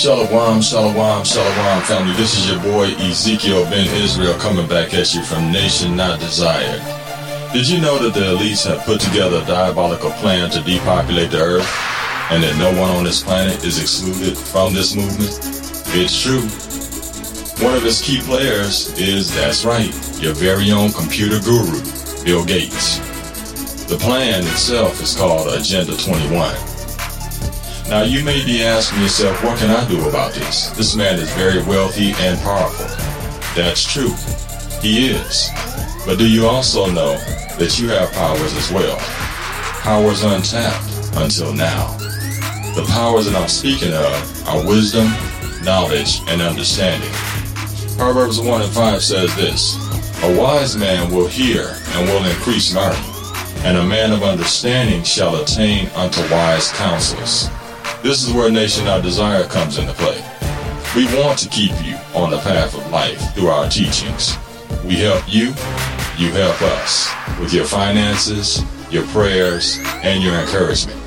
Shalom, shalom, shalom, family. This is your boy Ezekiel Ben Israel coming back at you from Nation Not Desired. Did you know that the elites have put together a diabolical plan to depopulate the earth and that no one on this planet is excluded from this movement? It's true. One of its key players is, that's right, your very own computer guru, Bill Gates. The plan itself is called Agenda 21. Now you may be asking yourself, what can I do about this? This man is very wealthy and powerful. That's true. He is. But do you also know that you have powers as well? Powers untapped until now. The powers that I'm speaking of are wisdom, knowledge, and understanding. Proverbs 1 and 5 says this, A wise man will hear and will increase learning, and a man of understanding shall attain unto wise counsels. This is where Nation Not Desired comes into play. We want to keep you on the path of life through our teachings. We help you, you help us with your finances, your prayers, and your encouragement.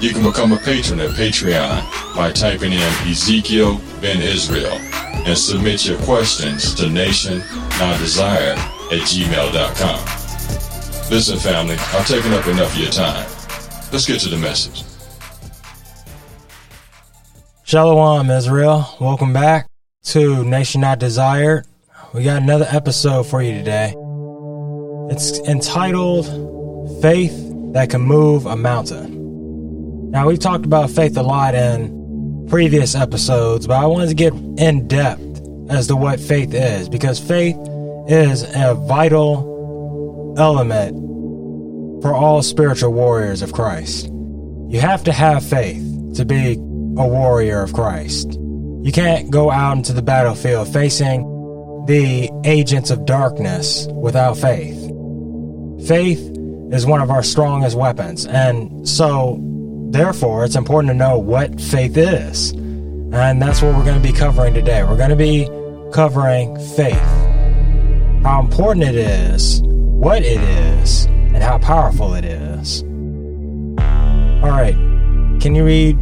You can become a patron at Patreon by typing in Ezekiel Ben Israel and submit your questions to nationnotdesire at gmail.com. Listen, family, I've taken up enough of your time. Let's get to the message. Shalom, Israel. Welcome back to Nation Not Desired. We got another episode for you today. It's entitled Faith That Can Move a Mountain. Now, we've talked about faith a lot in previous episodes, but I wanted to get in depth as to what faith is because faith is a vital element for all spiritual warriors of Christ. You have to have faith to be a warrior of Christ. You can't go out into the battlefield facing the agents of darkness without faith. Faith is one of our strongest weapons, and so, therefore, it's important to know what faith is. And that's what we're going to be covering today. We're going to be covering faith, how important it is, what it is, and how powerful it is. All right, can you read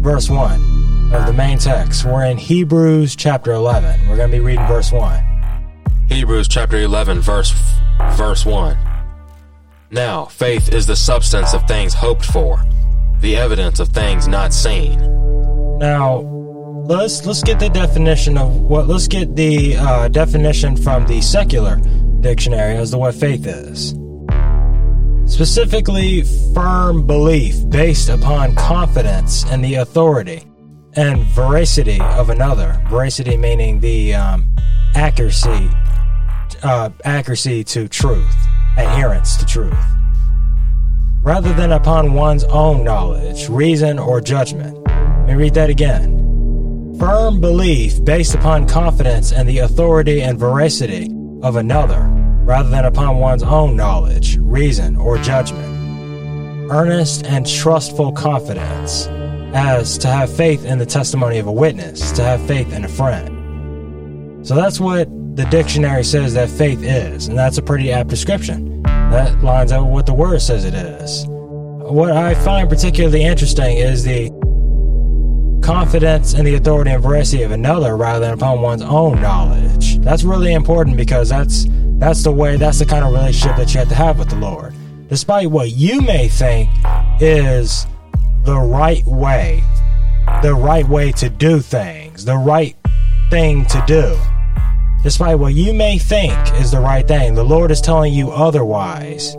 verse 1 of the main text. We're in Hebrews chapter 11. We're going to be reading verse 1. Hebrews chapter 11 verse verse 1. Now, faith is the substance of things hoped for, the evidence of things not seen. Now, let's let's get the definition of what let's get the uh, definition from the secular dictionary as to what faith is. Specifically, firm belief based upon confidence in the authority and veracity of another. Veracity meaning the um, accuracy, uh, accuracy to truth, adherence to truth, rather than upon one's own knowledge, reason, or judgment. Let me read that again. Firm belief based upon confidence in the authority and veracity of another rather than upon one's own knowledge, reason, or judgment. Earnest and trustful confidence, as to have faith in the testimony of a witness, to have faith in a friend. So that's what the dictionary says that faith is, and that's a pretty apt description. That lines up with what the word says it is. What I find particularly interesting is the confidence in the authority and veracity of another rather than upon one's own knowledge. That's really important because that's that's the way, that's the kind of relationship that you have to have with the Lord. Despite what you may think is the right way, the right way to do things, the right thing to do. Despite what you may think is the right thing, the Lord is telling you otherwise.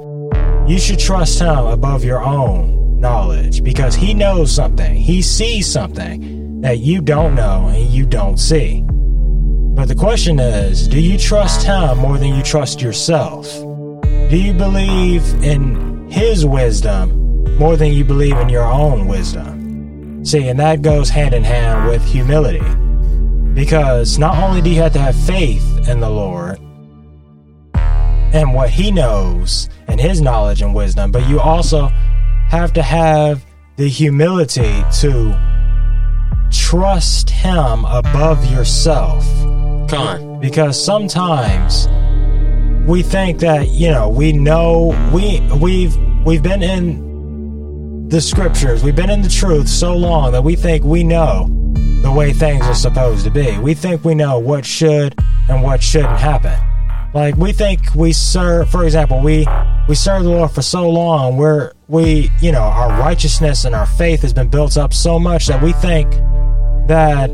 You should trust Him above your own knowledge because He knows something. He sees something that you don't know and you don't see. But the question is do you trust Him more than you trust yourself? Do you believe in His wisdom more than you believe in your own wisdom? See, and that goes hand in hand with humility. Because not only do you have to have faith in the Lord and what He knows and His knowledge and wisdom, but you also have to have the humility to trust Him above yourself. Con. Because sometimes we think that you know we know we we've we've been in the scriptures, we've been in the truth so long that we think we know the way things are supposed to be. We think we know what should and what shouldn't happen. Like we think we serve, for example, we we serve the Lord for so long. We're we you know our righteousness and our faith has been built up so much that we think that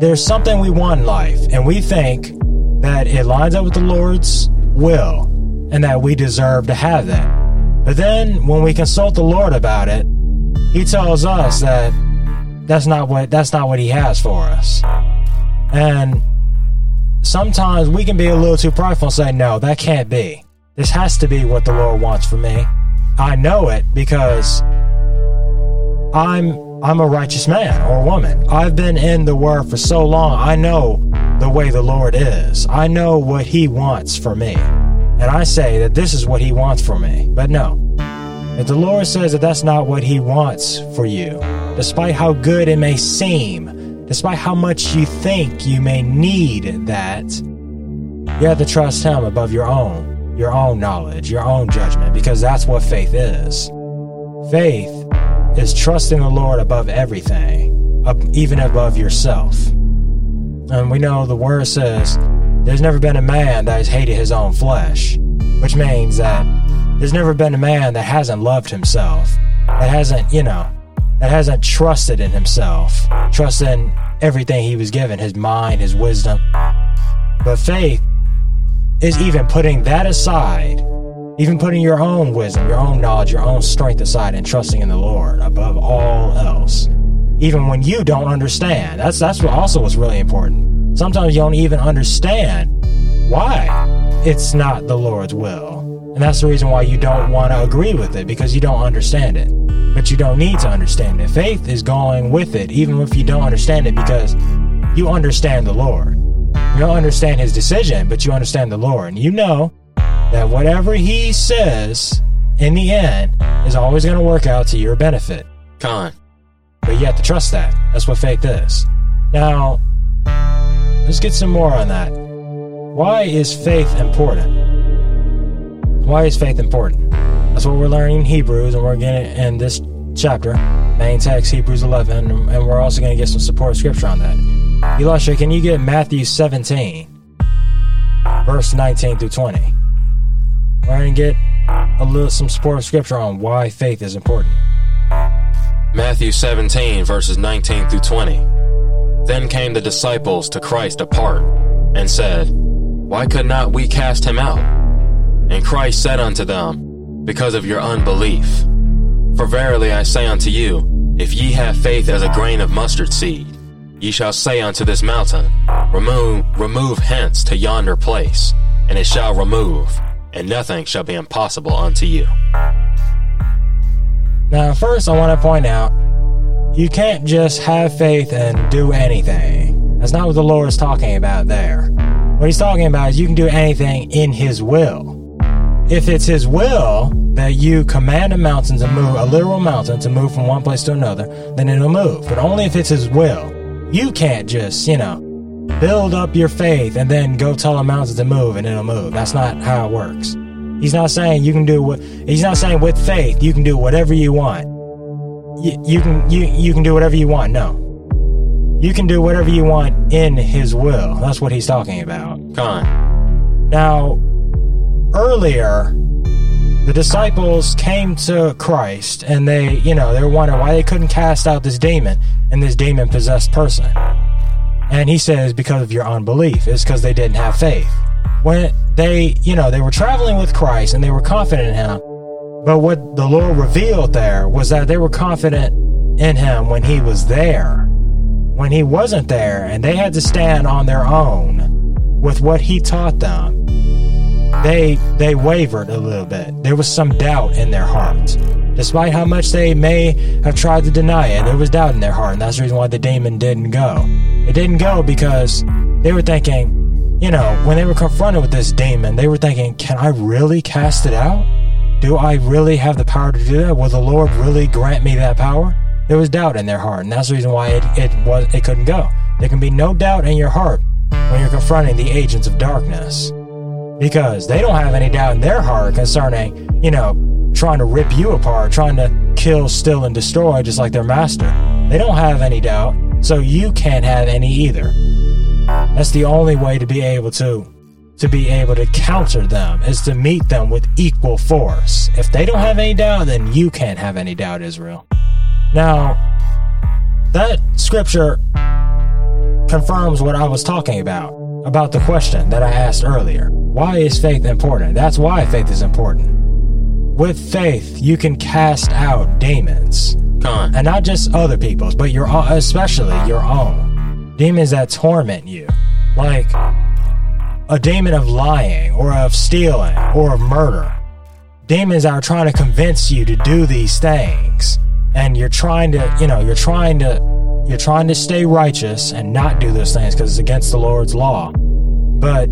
there's something we want in life, and we think that it lines up with the Lord's will, and that we deserve to have that. But then when we consult the Lord about it, He tells us that that's not what that's not what He has for us, and sometimes we can be a little too prideful and say, no, that can't be. This has to be what the Lord wants for me. I know it because I'm I'm a righteous man or woman. I've been in the word for so long. I know the way the Lord is. I know what he wants for me. And I say that this is what he wants for me. But no. If the Lord says that that's not what he wants for you, despite how good it may seem, despite how much you think you may need that, you have to trust Him above your own, your own knowledge, your own judgment, because that's what faith is. Faith is trusting the Lord above everything, even above yourself. And we know the Word says there's never been a man that has hated his own flesh, which means that there's never been a man that hasn't loved himself, that hasn't, you know, that hasn't trusted in himself, trust in everything he was given, his mind, his wisdom. But faith is even putting that aside, even putting your own wisdom, your own knowledge, your own strength aside and trusting in the Lord above all else. Even when you don't understand. That's that's what also what's really important. Sometimes you don't even understand why it's not the Lord's will. And that's the reason why you don't want to agree with it because you don't understand it but you don't need to understand it. Faith is going with it, even if you don't understand it, because you understand the Lord. You don't understand his decision, but you understand the Lord. And you know that whatever he says in the end is always going to work out to your benefit. Con. But you have to trust that. That's what faith is. Now, let's get some more on that. Why is faith important? Why is faith important? That's what we're learning in Hebrews, and we're getting in this chapter, main text, Hebrews 11, and we're also going to get some support scripture on that. Elisha, can you get Matthew 17, verse 19 through 20? We're going to get a little some support of scripture on why faith is important. Matthew 17, verses 19 through 20. Then came the disciples to Christ apart, and said, Why could not we cast him out? And Christ said unto them, because of your unbelief. For verily I say unto you, if ye have faith as a grain of mustard seed, ye shall say unto this mountain, Remove, remove hence to yonder place, and it shall remove, and nothing shall be impossible unto you. Now, first, I want to point out you can't just have faith and do anything. That's not what the Lord is talking about there. What he's talking about is you can do anything in his will. If it's his will that you command a mountain to move, a literal mountain to move from one place to another, then it'll move. But only if it's his will. You can't just, you know, build up your faith and then go tell a mountain to move and it'll move. That's not how it works. He's not saying you can do what he's not saying with faith you can do whatever you want. You, you can you you can do whatever you want. No. You can do whatever you want in his will. That's what he's talking about. Con. Now, earlier, the disciples came to Christ and they, you know, they were wondering why they couldn't cast out this demon and this demon possessed person. And he says, because of your unbelief. It's because they didn't have faith. When they, you know, they were traveling with Christ and they were confident in him. But what the Lord revealed there was that they were confident in him when he was there. When he wasn't there and they had to stand on their own with what he taught them they they wavered a little bit. There was some doubt in their heart. Despite how much they may have tried to deny it, there was doubt in their heart, and that's the reason why the demon didn't go. It didn't go because they were thinking, you know, when they were confronted with this demon, they were thinking, can I really cast it out? Do I really have the power to do that? Will the Lord really grant me that power? There was doubt in their heart, and that's the reason why it, it was it couldn't go. There can be no doubt in your heart when you're confronting the agents of darkness because they don't have any doubt in their heart concerning, you know, trying to rip you apart, trying to kill, steal, and destroy just like their master. They don't have any doubt So you can't have any either. That's the only way to be able to to be able to counter them is to meet them with equal force. If they don't have any doubt, then you can't have any doubt, Israel. Now, that scripture confirms what I was talking about, about the question that I asked earlier. Why is faith important? That's why faith is important. With faith, you can cast out demons. Con. And not just other people's, but your own, especially your own. Demons that torment you. Like a demon of lying, or of stealing, or of murder. Demons that are trying to convince you to do these things. And you're trying to, you know, you're trying to you're trying to stay righteous and not do those things because it's against the Lord's law. But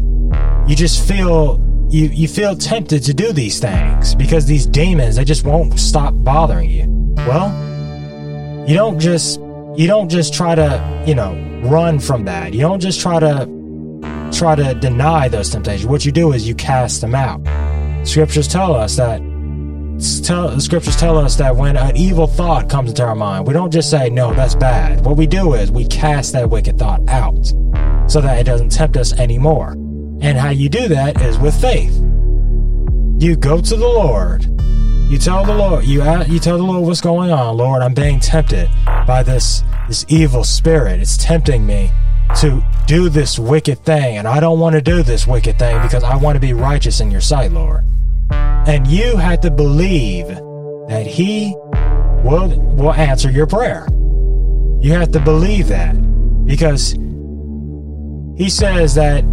you just feel you you feel tempted to do these things because these demons they just won't stop bothering you. Well, you don't just you don't just try to, you know, run from that. You don't just try to try to deny those temptations. What you do is you cast them out. Scriptures tell us that tell, the scriptures tell us that when an evil thought comes into our mind, we don't just say, no, that's bad. What we do is we cast that wicked thought out so that it doesn't tempt us anymore. And how you do that is with faith. You go to the Lord. You tell the Lord, you uh, you tell the Lord what's going on. Lord, I'm being tempted by this this evil spirit. It's tempting me to do this wicked thing, and I don't want to do this wicked thing because I want to be righteous in your sight, Lord. And you have to believe that He will, will answer your prayer. You have to believe that because He says that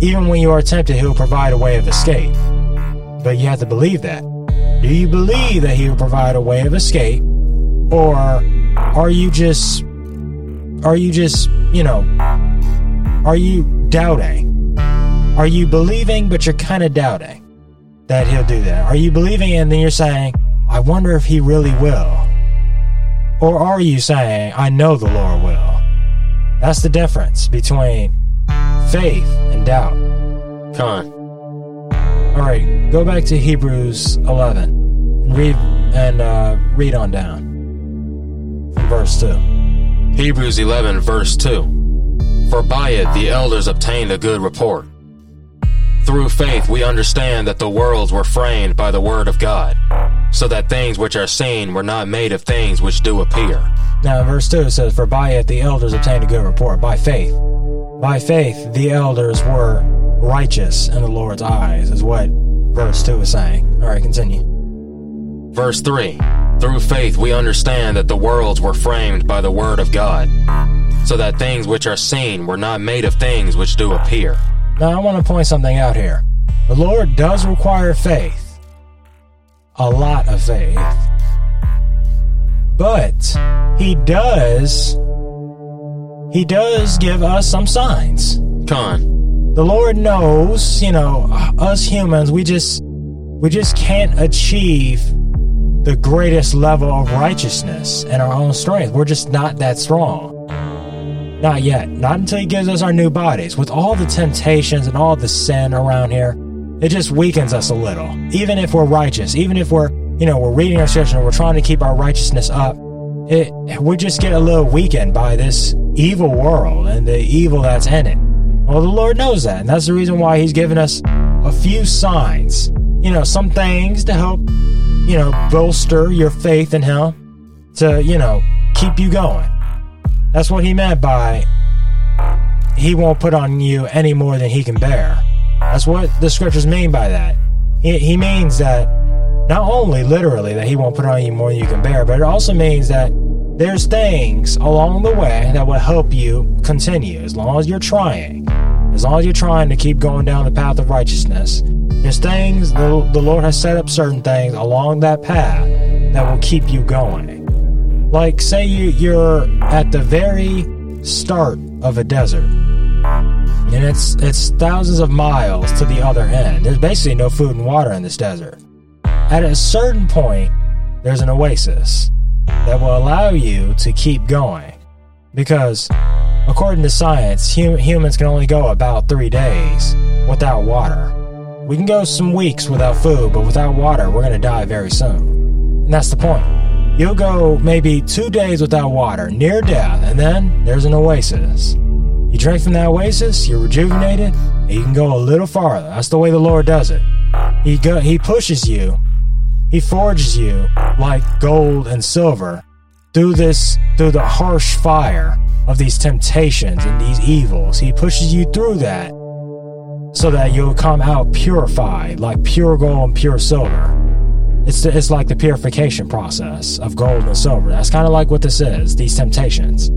even when you are tempted, He'll provide a way of escape. But you have to believe that. Do you believe that He will provide a way of escape? Or are you just, are you just, you know, are you doubting? Are you believing, but you're kind of doubting? that he'll do that? Are you believing and then you're saying, I wonder if he really will? Or are you saying, I know the Lord will? That's the difference between faith and doubt. Con. All right, go back to Hebrews 11. Read and uh, read on down verse 2. Hebrews 11, verse 2. For by it the elders obtained a good report. Through faith, we understand that the worlds were framed by the Word of God, so that things which are seen were not made of things which do appear. Now, verse 2 it says, For by it the elders obtained a good report, by faith. By faith, the elders were righteous in the Lord's eyes, is what verse 2 is saying. All right, continue. Verse 3 Through faith, we understand that the worlds were framed by the Word of God, so that things which are seen were not made of things which do appear. Now, I want to point something out here. The Lord does require faith, a lot of faith, but He does, He does give us some signs. Con. The Lord knows, you know, us humans, we just, we just can't achieve the greatest level of righteousness in our own strength. We're just not that strong. Not yet. Not until he gives us our new bodies. With all the temptations and all the sin around here, it just weakens us a little. Even if we're righteous, even if we're, you know, we're reading our scripture and we're trying to keep our righteousness up, it we just get a little weakened by this evil world and the evil that's in it. Well, the Lord knows that, and that's the reason why He's given us a few signs. You know, some things to help, you know, bolster your faith in Him, to, you know, keep you going. That's what he meant by he won't put on you any more than he can bear. That's what the scriptures mean by that. He, he means that not only literally that he won't put on you more than you can bear, but it also means that there's things along the way that will help you continue as long as you're trying. As long as you're trying to keep going down the path of righteousness, there's things, the, the Lord has set up certain things along that path that will keep you going. Like, say you, you're at the very start of a desert, and it's it's thousands of miles to the other end. There's basically no food and water in this desert. At a certain point, there's an oasis that will allow you to keep going, because according to science, hum- humans can only go about three days without water. We can go some weeks without food, but without water, we're going to die very soon. And that's the point you'll go maybe two days without water, near death, and then there's an oasis. You drink from that oasis, you're rejuvenated, and you can go a little farther. That's the way the Lord does it. He go, he pushes you, he forges you like gold and silver through this through the harsh fire of these temptations and these evils. He pushes you through that so that you'll come out purified like pure gold and pure silver. It's, the, it's like the purification process of gold and silver. That's kind of like what this is, these temptations.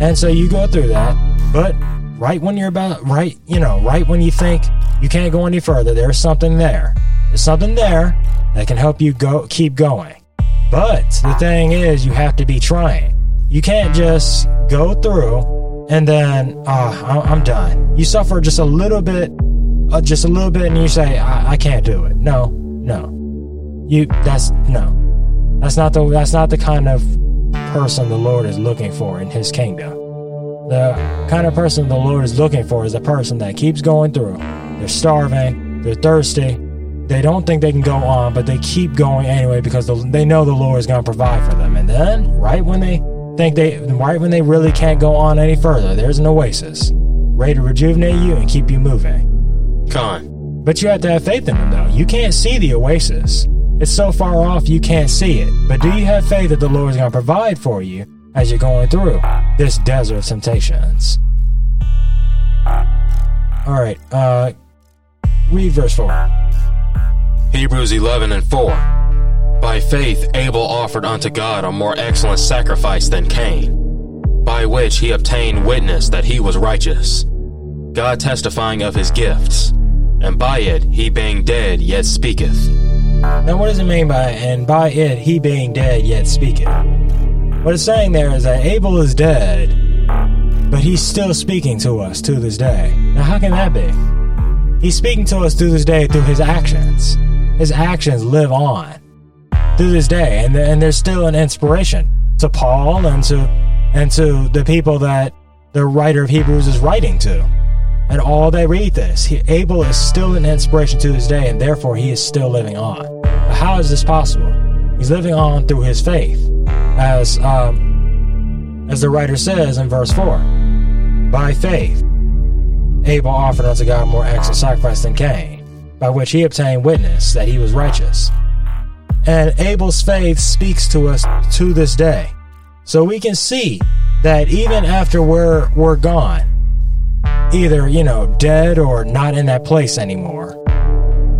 And so you go through that, but right when you're about, right, you know, right when you think you can't go any further, there's something there. There's something there that can help you go, keep going. But the thing is, you have to be trying. You can't just go through and then, ah, I'm done. You suffer just a little bit, uh, just a little bit, and you say, I, I can't do it. No, no. You, that's, no. That's not the, that's not the kind of person the Lord is looking for in his kingdom. The kind of person the Lord is looking for is a person that keeps going through. They're starving, they're thirsty, they don't think they can go on, but they keep going anyway because they know the Lord is going to provide for them. And then, right when they think they, right when they really can't go on any further, there's an oasis ready to rejuvenate you and keep you moving. Con. But you have to have faith in them, though. You can't see the oasis. It's so far off you can't see it. But do you have faith that the Lord is going to provide for you as you're going through this desert of temptations? All right, uh, read verse 4. Hebrews 11 and 4. By faith, Abel offered unto God a more excellent sacrifice than Cain, by which he obtained witness that he was righteous, God testifying of his gifts, and by it he being dead yet speaketh. Now, what does it mean by, and by it he being dead yet speaketh? What it's saying there is that Abel is dead, but he's still speaking to us to this day. Now, how can that be? He's speaking to us to this day through his actions his actions live on to this day, and and there's still an inspiration to Paul and to and to the people that the writer of Hebrews is writing to, and all they read this. He, Abel is still an inspiration to this day, and therefore he is still living on. But how is this possible? He's living on through his faith, as um, as the writer says in verse four. By faith, Abel offered unto God more excellent sacrifice than Cain by which he obtained witness that he was righteous. And Abel's faith speaks to us to this day. So we can see that even after we're, we're gone, either, you know, dead or not in that place anymore,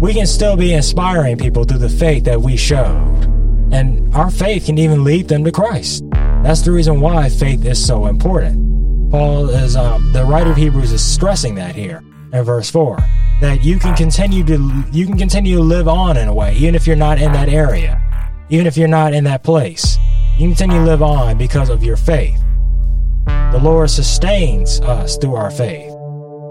we can still be inspiring people through the faith that we showed. And our faith can even lead them to Christ. That's the reason why faith is so important. Paul is, um, the writer of Hebrews is stressing that here in verse 4 that you can continue to you can continue to live on in a way even if you're not in that area even if you're not in that place. You can continue to live on because of your faith. The lord sustains us through our faith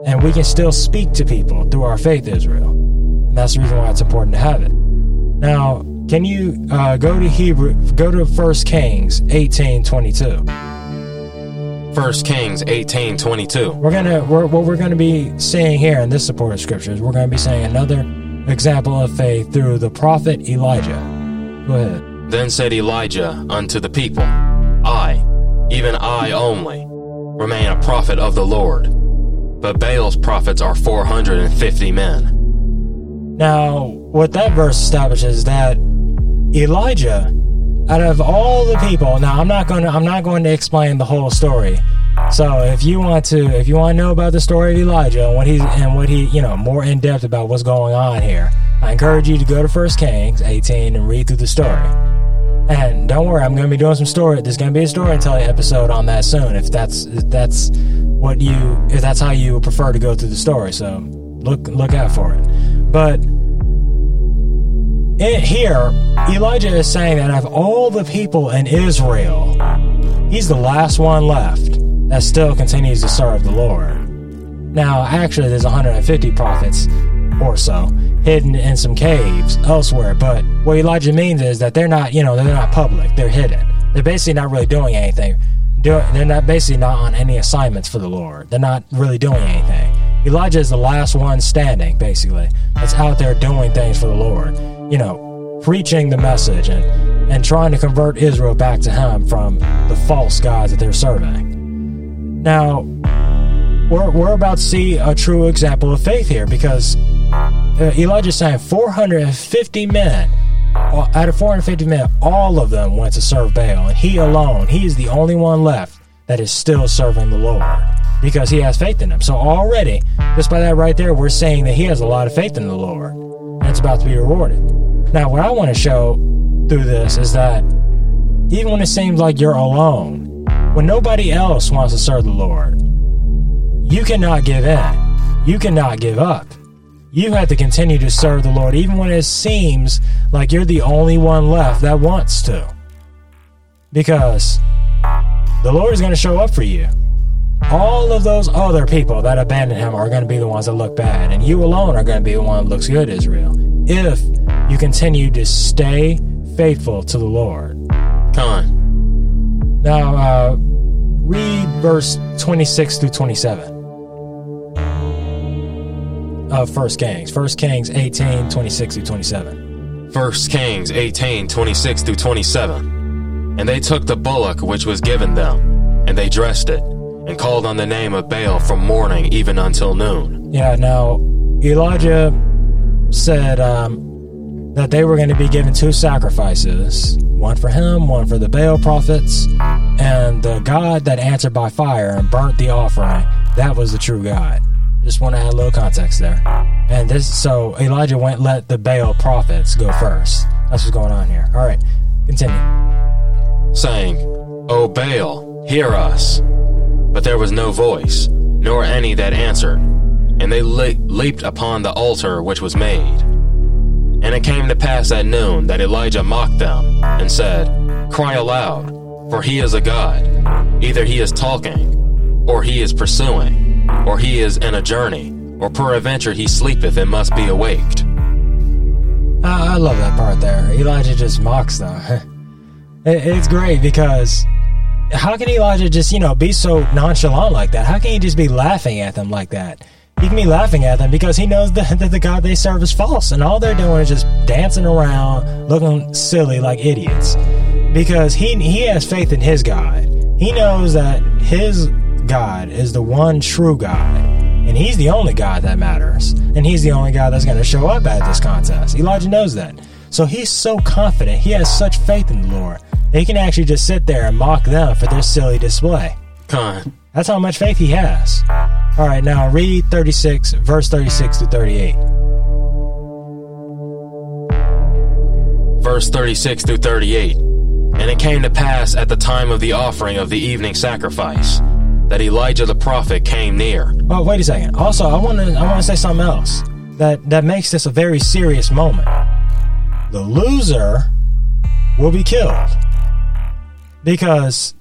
and we can still speak to people through our faith israel. And that's the reason why it's important to have it. Now can you uh, go to hebrew go to First kings 18 22 1 Kings 18:22. We're gonna we're, what we're gonna be seeing here in this support of scriptures. We're gonna be seeing another example of faith through the prophet Elijah. Go ahead. Then said Elijah unto the people, I, even I only, remain a prophet of the Lord, but Baal's prophets are 450 men. Now, what that verse establishes is that Elijah out of all the people now i'm not going to i'm not going to explain the whole story. So if you want to if you want to know about the story of elijah and what he and what he you know more in depth about what's going on here i encourage you to go to first kings 18 and read through the story. And don't worry i'm going to be doing some story there's going to be a storytelling episode on that soon if that's if that's what you if that's how you prefer to go through the story. So look look out for it. But in here, Elijah is saying that of all the people in Israel, he's the last one left that still continues to serve the Lord. Now, actually, there's 150 prophets or so hidden in some caves elsewhere, but what Elijah means is that they're not, you know, they're not public, they're hidden. They're basically not really doing anything. They're not basically not on any assignments for the Lord. They're not really doing anything. Elijah is the last one standing, basically, that's out there doing things for the Lord. You know, preaching the message and and trying to convert Israel back to him from the false gods that they're serving. Now, we're, we're about to see a true example of faith here because uh, Elijah's saying 450 men, uh, out of 450 men, all of them went to serve Baal, and he alone, he is the only one left that is still serving the Lord because he has faith in him. So already, just by that right there, we're saying that he has a lot of faith in the Lord, it's about to be rewarded. Now, what I want to show through this is that even when it seems like you're alone, when nobody else wants to serve the Lord, you cannot give in. You cannot give up. You have to continue to serve the Lord even when it seems like you're the only one left that wants to. Because the Lord is going to show up for you. All of those other people that abandon him are going to be the ones that look bad, and you alone are going to be the one that looks good, Israel, if you continue to stay faithful to the Lord. Come on. Now, uh, read verse 26 through 27 of First Kings. First Kings 18, 26 through 27. 1 Kings 18, 26 through 27. And they took the bullock which was given them, and they dressed it, and called on the name of Baal from morning even until noon. Yeah, now Elijah said um, that they were going to be given two sacrifices one for him, one for the Baal prophets, and the God that answered by fire and burnt the offering, that was the true God. Just want to add a little context there. And this, so Elijah went let the Baal prophets go first. That's what's going on here. All right, continue. saying, O Baal, hear us. But there was no voice, nor any that answered. And they le- leaped upon the altar which was made. And it came to pass at noon that Elijah mocked them, and said, Cry aloud, for he is a god. Either he is talking, or he is pursuing, or he is in a journey, or peradventure he sleepeth and must be awaked. I, I love that part there. Elijah just mocks them. It- it's great because how can Elijah just, you know, be so nonchalant like that? How can he just be laughing at them like that? He can be laughing at them because he knows that, that the God they serve is false, and all they're doing is just dancing around, looking silly like idiots. Because he he has faith in his God. He knows that his God is the one true God, and he's the only God that matters, and he's the only God that's going to show up at this contest. Elijah knows that. So he's so confident, he has such faith in the Lord, that he can actually just sit there and mock them for their silly display. Con. That's how much faith he has. All right, now read 36, verse 36 to 38. verse 36 through 38. And it came to pass at the time of the offering of the evening sacrifice that Elijah the prophet came near. Oh, wait a second. Also, I want to I want to say something else that that makes this a very serious moment. The loser will be killed because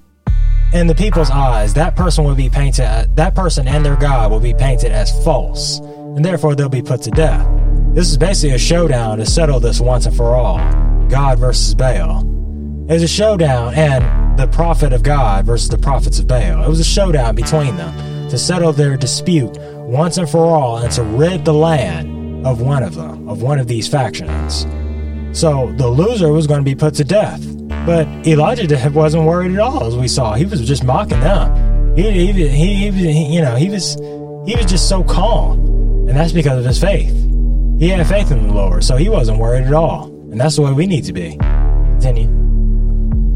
in the people's eyes, that person will be painted that person and their god will be painted as false, and therefore they'll be put to death. This is basically a showdown to settle this once and for all. God versus Baal. It was a showdown, and the prophet of God versus the prophets of Baal. It was a showdown between them to settle their dispute once and for all and to rid the land of one of them, of one of these factions. So the loser was going to be put to death. But Elijah wasn't worried at all, as we saw. He was just mocking them. He, he, he, he, you know, he was, he was just so calm, and that's because of his faith. He had faith in the Lord, so he wasn't worried at all, and that's the way we need to be. Continue.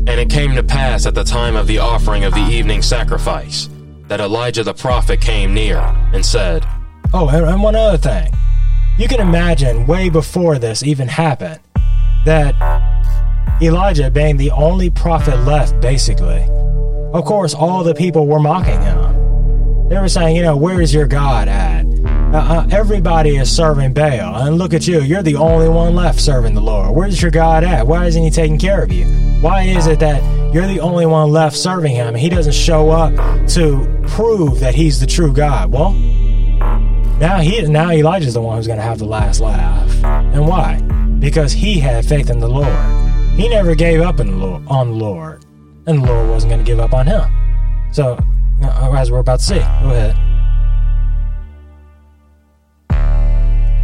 And it came to pass at the time of the offering of the evening sacrifice that Elijah the prophet came near and said, Oh, and, and one other thing. You can imagine way before this even happened that Elijah being the only prophet left, basically. Of course, all the people were mocking him. They were saying, you know, where is your God at? Uh, uh, everybody is serving Baal, and look at you, you're the only one left serving the Lord. Where's your God at? Why isn't He taking care of you? Why is it that you're the only one left serving Him, and He doesn't show up to prove that He's the true God? Well, now he now Elijah's the one who's going to have the last laugh, and why? Because he had faith in the Lord. He never gave up the on Lord, and Lord wasn't going to give up on him. So, uh, as we're about to see, go ahead.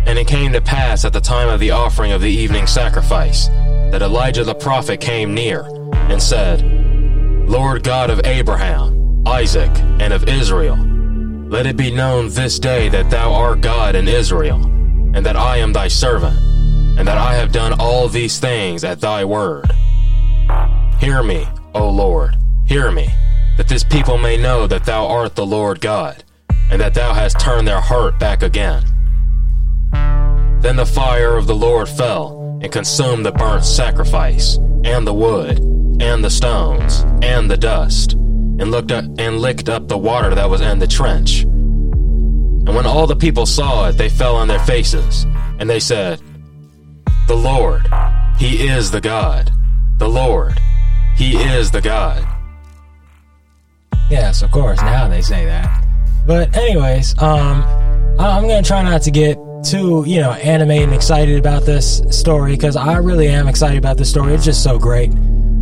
And it came to pass at the time of the offering of the evening sacrifice that Elijah the prophet came near and said, Lord God of Abraham, Isaac, and of Israel, let it be known this day that thou art God in Israel, and that I am thy servant, and that I have done all these things at thy word. Hear me, O Lord, hear me, that this people may know that thou art the Lord God, and that thou hast turned their heart back again. Then the fire of the Lord fell and consumed the burnt sacrifice, and the wood, and the stones, and the dust, and looked at, and licked up the water that was in the trench. And when all the people saw it, they fell on their faces, and they said, The Lord, He is the God. The Lord, He is the God. Yes, of course. Now they say that. But anyways, um, I'm gonna try not to get too, you know, animated and excited about this story because I really am excited about this story. It's just so great.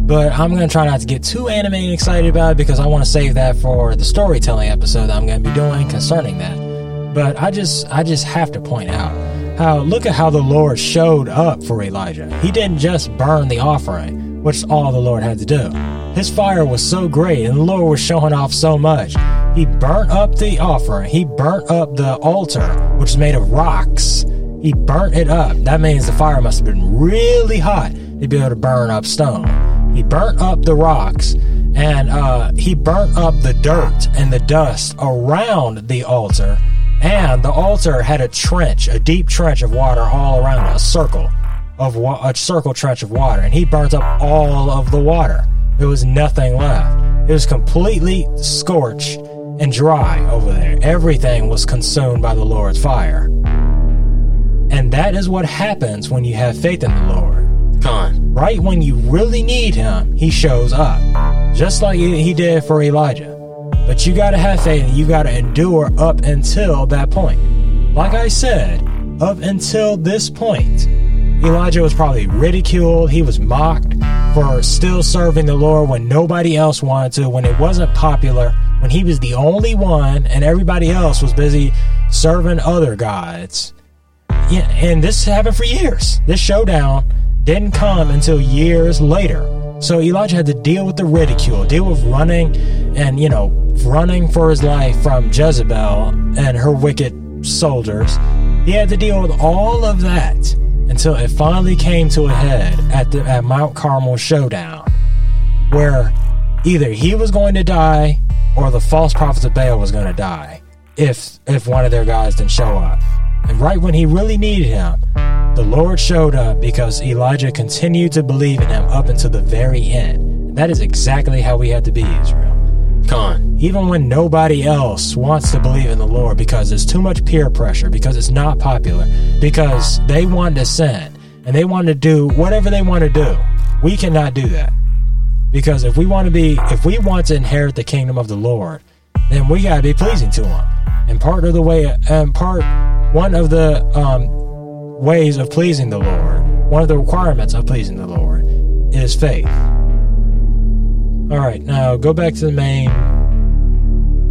But I'm gonna try not to get too animated and excited about it because I want to save that for the storytelling episode that I'm gonna be doing concerning that. But I just, I just have to point out how look at how the Lord showed up for Elijah. He didn't just burn the offering, which is all the Lord had to do. His fire was so great, and the Lord was showing off so much. He burnt up the offering. He burnt up the altar, which is made of rocks. He burnt it up. That means the fire must have been really hot to be able to burn up stone. He burnt up the rocks, and uh, he burnt up the dirt and the dust around the altar. And the altar had a trench, a deep trench of water all around it, a circle of wa- a circle trench of water, and he burnt up all of the water. There was nothing left. It was completely scorched and dry over there. Everything was consumed by the Lord's fire. And that is what happens when you have faith in the Lord. Con, Right when you really need Him, He shows up. Just like He he did for Elijah. But you gotta have faith and you gotta endure up until that point. Like I said, up until this point, Elijah was probably ridiculed. He was mocked for still serving the Lord when nobody else wanted to, when it wasn't popular, when he was the only one and everybody else was busy serving other gods. Yeah, and this happened for years. This showdown didn't come until years later. So Elijah had to deal with the ridicule, deal with running and, you know, running for his life from Jezebel and her wicked soldiers. He had to deal with all of that until it finally came to a head at the at Mount Carmel showdown, where either he was going to die or the false prophets of Baal was going to die if if one of their guys didn't show up. And right when he really needed him, the Lord showed up because Elijah continued to believe in him up until the very end. That is exactly how we have to be, Israel. con, Even when nobody else wants to believe in the Lord because there's too much peer pressure, because it's not popular, because they want to sin and they want to do whatever they want to do, we cannot do that. Because if we want to be, if we want to inherit the kingdom of the Lord, then we gotta be pleasing to Him. And part of the way, and part, one of the um, ways of pleasing the Lord, one of the requirements of pleasing the Lord, is faith. All right, now go back to the main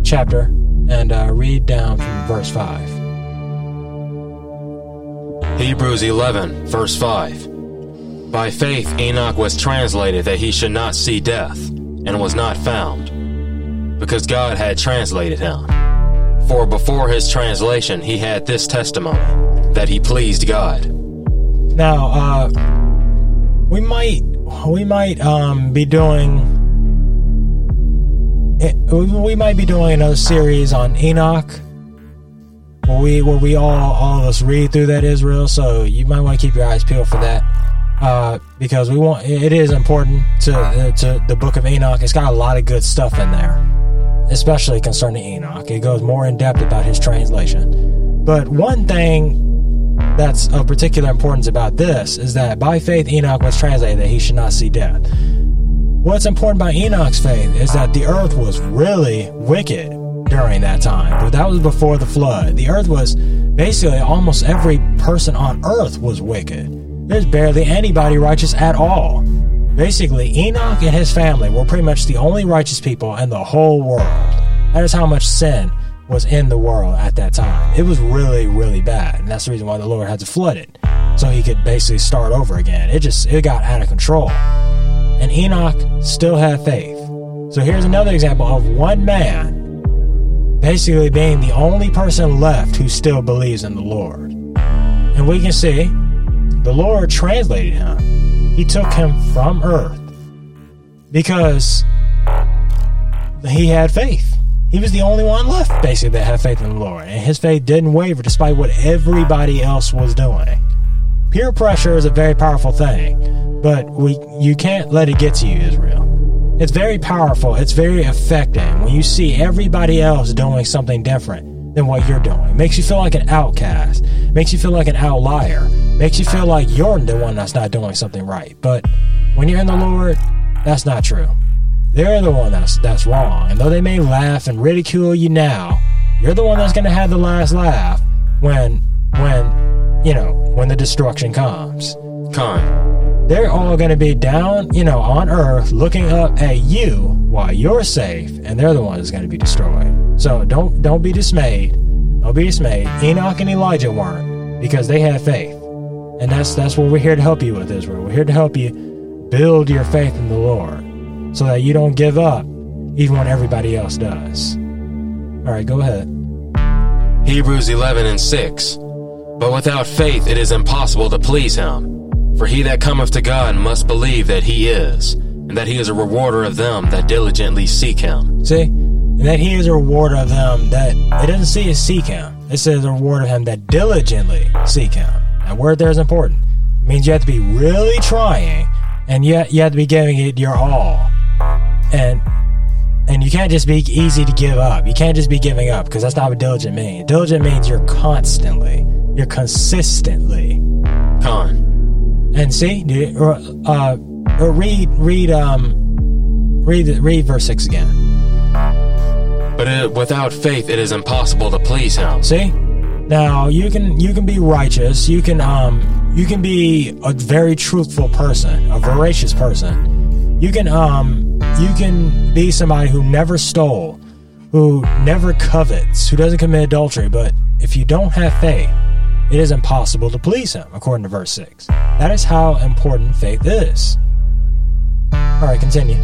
chapter and uh, read down from verse 5. Hebrews 11, verse 5. By faith Enoch was translated that he should not see death, and was not found, because God had translated him. For before his translation he had this testimony, that he pleased God. Now, uh, we might we might um, be doing eh, we might be doing another series on Enoch, where we where we all all of us read through that Israel. So you might want to keep your eyes peeled for that. Uh, because we want it is important to uh, to the book of Enoch. It's got a lot of good stuff in there, especially concerning Enoch. It goes more in depth about his translation. But one thing that's of particular importance about this is that by faith Enoch was translated that he should not see death. What's important about Enoch's faith is that the earth was really wicked during that time, but that was before the flood. The earth was basically almost every person on earth was wicked. There's barely anybody righteous at all. Basically, Enoch and his family were pretty much the only righteous people in the whole world. That is how much sin was in the world at that time. It was really, really bad, and that's the reason why the Lord had to flood it so he could basically start over again. It just it got out of control. And Enoch still had faith. So here's another example of one man basically being the only person left who still believes in the Lord. And we can see the Lord translated him. He took him from earth because he had faith. He was the only one left, basically, that had faith in the Lord. And his faith didn't waver despite what everybody else was doing. Peer pressure is a very powerful thing, but we you can't let it get to you, Israel. It's very powerful. It's very affecting when you see everybody else doing something different than what you're doing. Makes you feel like an outcast. Makes you feel like an outlier. Makes you feel like you're the one that's not doing something right. But when you're in the Lord, that's not true. They're the one that's that's wrong. And though they may laugh and ridicule you now, you're the one that's going to have the last laugh when when you know, when the destruction comes. Con. They're all going to be down, you know, on earth looking up at you while you're safe, and they're the ones going to be destroyed. So don't don't be dismayed. Don't be dismayed. Enoch and Elijah weren't because they had faith, and that's that's what we're here to help you with, Israel. We're here to help you build your faith in the Lord, so that you don't give up, even when everybody else does. All right, go ahead. Hebrews 11 and 6. But without faith it is impossible to please him. For he that cometh to God must believe that he is, and that he is a rewarder of them that diligently seek him. See? And that he is a rewarder of them that it doesn't say seek him. It says a reward of him that diligently seek him. That word there is important. It means you have to be really trying and yet you have to be giving it your all. And and you can't just be easy to give up. You can't just be giving up because that's not what diligent means. Diligent means you're constantly you're consistently. Con. And see, uh, uh, read, read, um, read, read verse six again. But it, without faith, it is impossible to please Him. See, now you can you can be righteous. You can um you can be a very truthful person, a veracious person. You can um you can be somebody who never stole, who never covets, who doesn't commit adultery. But if you don't have faith, it is impossible to please him, according to verse 6. That is how important faith is. All right, continue.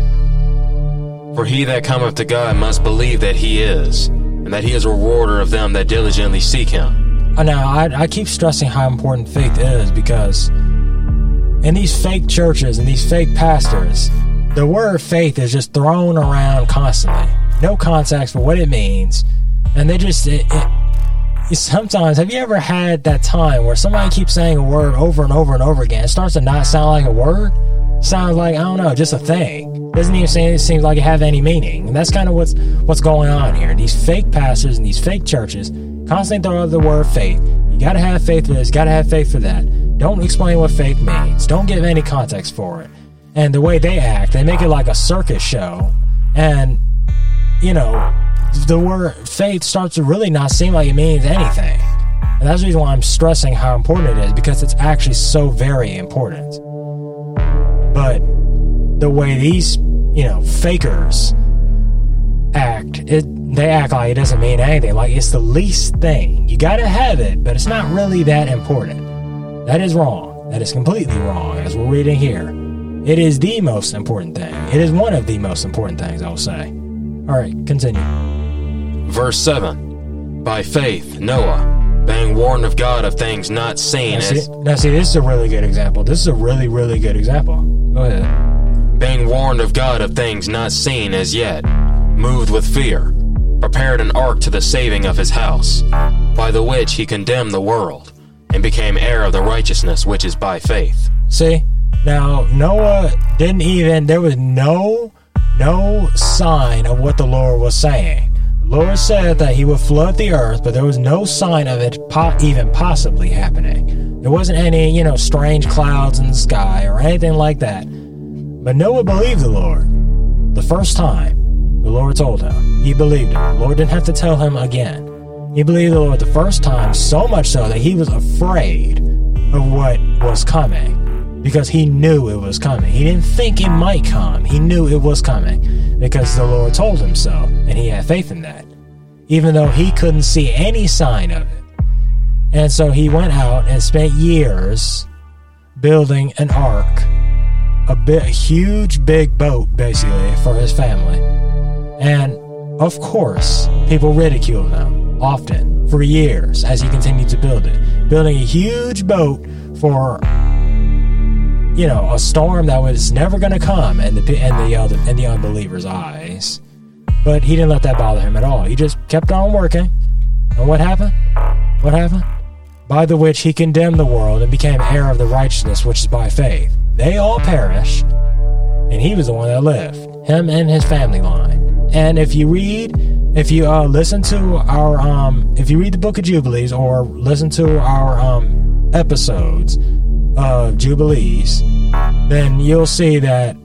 For he that cometh to God must believe that he is, and that he is a rewarder of them that diligently seek him. Uh, now, I, I keep stressing how important faith is because in these fake churches and these fake pastors, the word faith is just thrown around constantly. No context for what it means. And they just, it, it sometimes have you ever had that time where somebody keeps saying a word over and over and over again? It starts to not sound like a word? Sounds like i don't know just a thing. Doesn't even seem, like it have any meaning. And that's kind of what's what's going on here. These fake pastors and these fake churches constantly throw out the word faith. You gotta have faith for this gotta have faith for that. Don't explain what faith means. Don't give any context for it. And the way they act they make it like a circus show. And you know the word faith starts to really not seem like it means anything. And that's the reason why I'm stressing how important it is because it's actually so very important. But the way these, you know, fakers act, it they act like it doesn't mean anything. Like it's the least thing. You gotta have it, but it's not really that important. That is wrong. That is completely wrong, as we're reading here. It is the most important thing. It is one of the most important things, I'll say. All right, continue. Verse 7 By faith, Noah, being warned of God of things not seen. Now see, now, see, this is a really good example. This is a really, really good example. Go ahead. Being warned of God of things not seen as yet, moved with fear, prepared an ark to the saving of his house, by the which he condemned the world, and became heir of the righteousness which is by faith. See? Now, Noah didn't even, there was no, no sign of what the Lord was saying. Lord said that he would flood the earth, but there was no sign of it po- even possibly happening. There wasn't any, you know, strange clouds in the sky or anything like that. But Noah believed the Lord. The first time the Lord told him, he believed it. The Lord didn't have to tell him again. He believed the Lord the first time, so much so that he was afraid of what was coming because he knew it was coming. He didn't think it might come, he knew it was coming because the Lord told him so, and he had faith in that, even though he couldn't see any sign of it. And so he went out and spent years building an ark, a bit huge big boat basically for his family. And of course, people ridiculed him often for years as he continued to build it, building a huge boat for you know a storm that was never going to come in the in the in the unbelievers' eyes. But he didn't let that bother him at all. He just kept on working. And what happened? What happened? By the which he condemned the world and became heir of the righteousness which is by faith. They all perished, and he was the one that lived, him and his family line. And if you read, if you uh, listen to our, um, if you read the Book of Jubilees or listen to our um, episodes of Jubilees, then you'll see that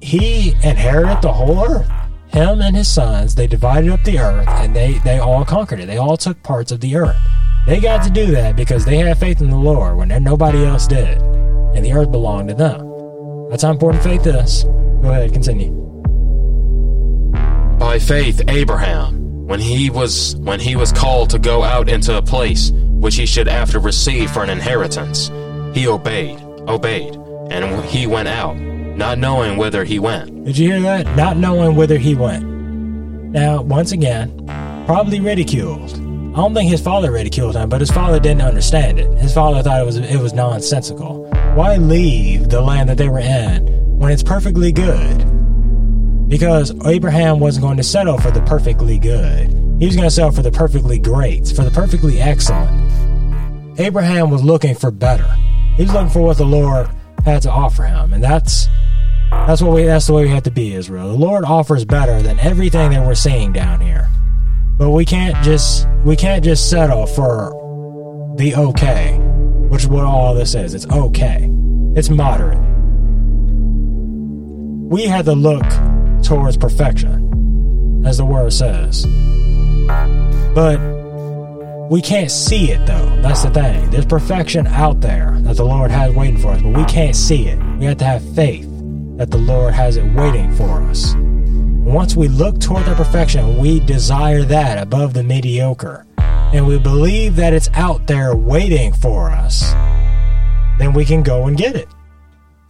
he inherited the whole earth him and his sons, they divided up the earth and they, they all conquered it. They all took parts of the earth. They got to do that because they had faith in the Lord when nobody else did. And the earth belonged to them. That's how important faith is. Go ahead, continue. By faith, Abraham, when he was when he was called to go out into a place which he should after receive for an inheritance, he obeyed, obeyed, and he went out not knowing whither he went. Did you hear that? Not knowing whither he went. Now, once again, probably ridiculed. I don't think his father ridiculed him, but his father didn't understand it. His father thought it was it was nonsensical. Why leave the land that they were in when it's perfectly good? Because Abraham wasn't going to settle for the perfectly good. He was going to settle for the perfectly great, for the perfectly excellent. Abraham was looking for better. He was looking for what the Lord had to offer him, and that's that's what we that's the way we have to be, Israel. The Lord offers better than everything that we're seeing down here. But we can't just we can't just settle for the okay, which is what all this is. It's okay. It's moderate. We had to look towards perfection, as the word says. But we can't see it though. That's the thing. There's perfection out there that the Lord has waiting for us, but we can't see it. We have to have faith that the Lord has it waiting for us. once we look toward that perfection, we desire that above the mediocre, and we believe that it's out there waiting for us, then we can go and get it.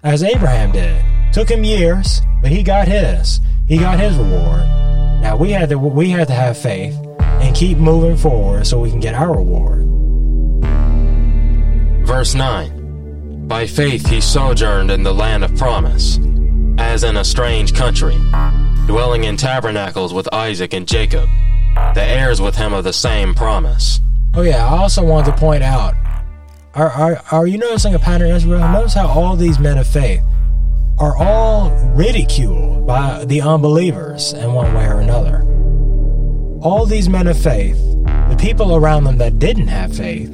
As Abraham did. Took him years, but he got his. He got his reward. Now we had to we had to have faith and keep moving forward so we can get our reward. Verse 9 By faith he sojourned in the land of promise, as in a strange country, dwelling in tabernacles with Isaac and Jacob, the heirs with him of the same promise. Oh, yeah, I also wanted to point out are, are, are you noticing a pattern, Israel? Notice how all these men of faith are all ridiculed by the unbelievers in one way or another all these men of faith, the people around them that didn't have faith,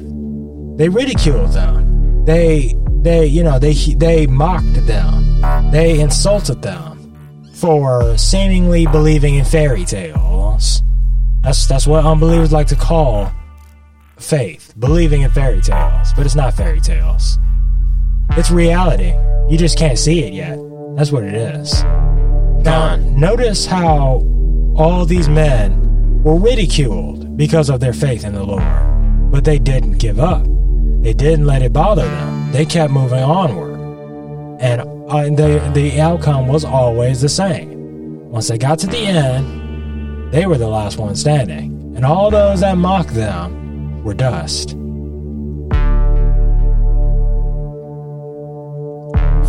they ridiculed them. They they you know they they mocked them. They insulted them for seemingly believing in fairy tales. That's that's what unbelievers like to call faith, believing in fairy tales, but it's not fairy tales. It's reality. You just can't see it yet. That's what it is. Now, notice how all these men were ridiculed because of their faith in the Lord. But they didn't give up. They didn't let it bother them. They kept moving onward. And uh, the, the outcome was always the same. Once they got to the end, they were the last one standing. And all those that mocked them were dust.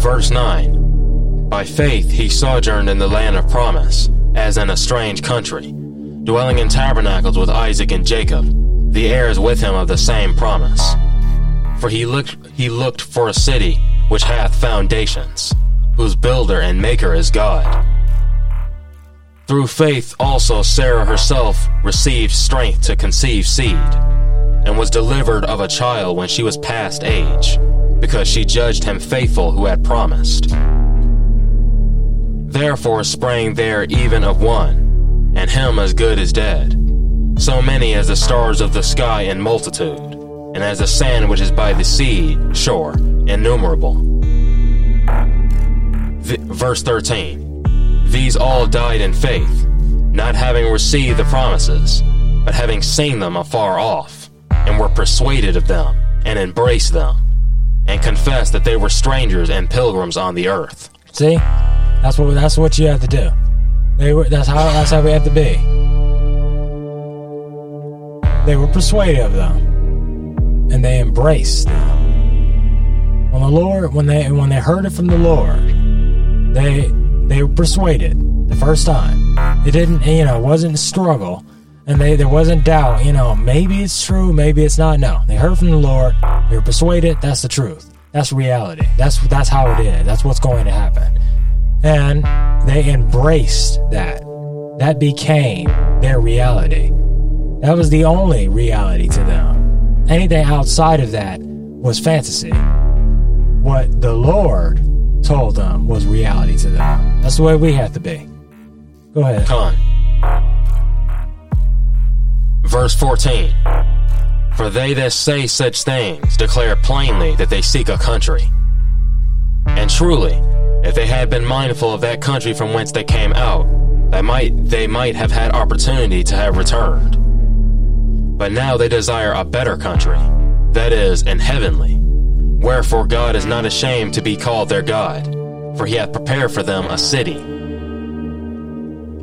Verse 9 By faith he sojourned in the land of promise, as in a strange country dwelling in tabernacles with Isaac and Jacob, the heirs with him of the same promise. For he looked he looked for a city which hath foundations, whose builder and maker is God. Through faith also Sarah herself received strength to conceive seed, and was delivered of a child when she was past age, because she judged him faithful who had promised. Therefore sprang there even of one and him as good as dead. So many as the stars of the sky in multitude, and as the sand which is by the sea shore, innumerable. V- verse 13 These all died in faith, not having received the promises, but having seen them afar off, and were persuaded of them, and embraced them, and confessed that they were strangers and pilgrims on the earth. See, that's what that's what you have to do. They were that's how that's how we have to be. They were persuaded of them, and they embraced them. When the Lord, when they when they heard it from the Lord, they they were persuaded the first time. It didn't, you know, it wasn't a struggle, and they there wasn't doubt. You know, maybe it's true, maybe it's not. No, they heard from the Lord. They were persuaded. That's the truth. That's reality. That's that's how it is. That's what's going to happen. And they embraced that. That became their reality. That was the only reality to them. Anything outside of that was fantasy. What the Lord told them was reality to them. That's the way we have to be. Go ahead. Con. Verse 14 For they that say such things declare plainly that they seek a country. And truly, if they had been mindful of that country from whence they came out, they might they might have had opportunity to have returned. But now they desire a better country, that is, an heavenly. Wherefore God is not ashamed to be called their God, for he hath prepared for them a city.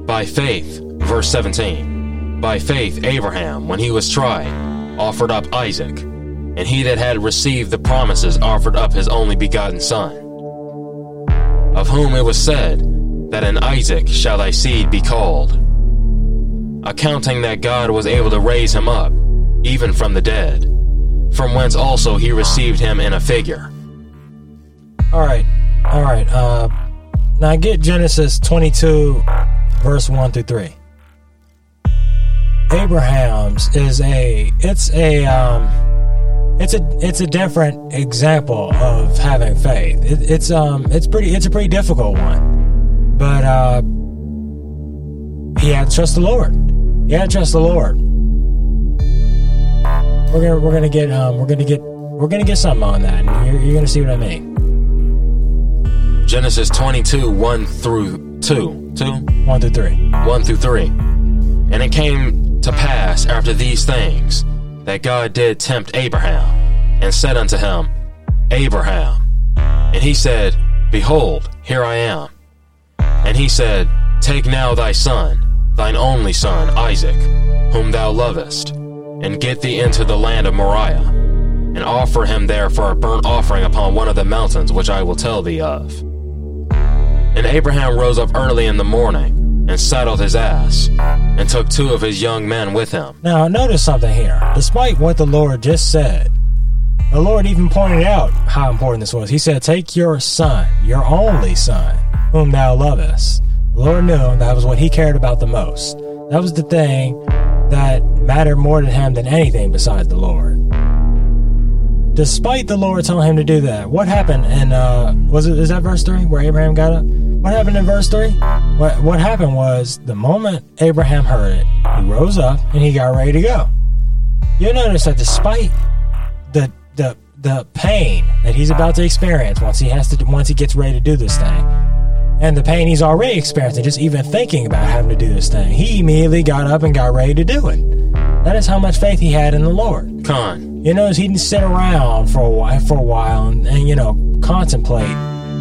By faith, verse 17, by faith Abraham, when he was tried, offered up Isaac, and he that had received the promises offered up his only begotten son, of whom it was said, that in Isaac shall thy seed be called, accounting that God was able to raise him up, even from the dead, from whence also he received him in a figure. All right. All right. Uh, now get Genesis 22, verse 1 through 3. Abraham's is a it's a um it's a it's a different example of having faith. It, it's um it's pretty it's a pretty difficult one, but uh he had to trust the Lord. He had to trust the Lord. We're gonna we're gonna get um we're gonna get we're gonna get something on that. You're, you're gonna see what I mean. Genesis 22, 1 through 2. 2? One through three. 1 through 3. And it came to pass after these things that God did tempt Abraham, and said unto him, Abraham. And he said, Behold, here I am. And he said, Take now thy son, thine only son, Isaac, whom thou lovest, and get thee into the land of Moriah, and offer him there for a burnt offering upon one of the mountains which I will tell thee of. And Abraham rose up early in the morning, and saddled his ass, and took two of his young men with him. Now, notice something here. Despite what the Lord just said, the Lord even pointed out how important this was. He said, Take your son, your only son, whom thou lovest. The Lord knew that was what he cared about the most. That was the thing that mattered more to him than anything besides the Lord. Despite the Lord telling him to do that, what happened? And uh, was it is that verse three where Abraham got up? What happened in verse three? What what happened was the moment Abraham heard it, he rose up and he got ready to go. You'll notice that despite the the the pain that he's about to experience once he has to once he gets ready to do this thing, and the pain he's already experiencing just even thinking about having to do this thing, he immediately got up and got ready to do it. That is how much faith he had in the Lord. Con. You know, he didn't sit around for a while, for a while and, and, you know, contemplate,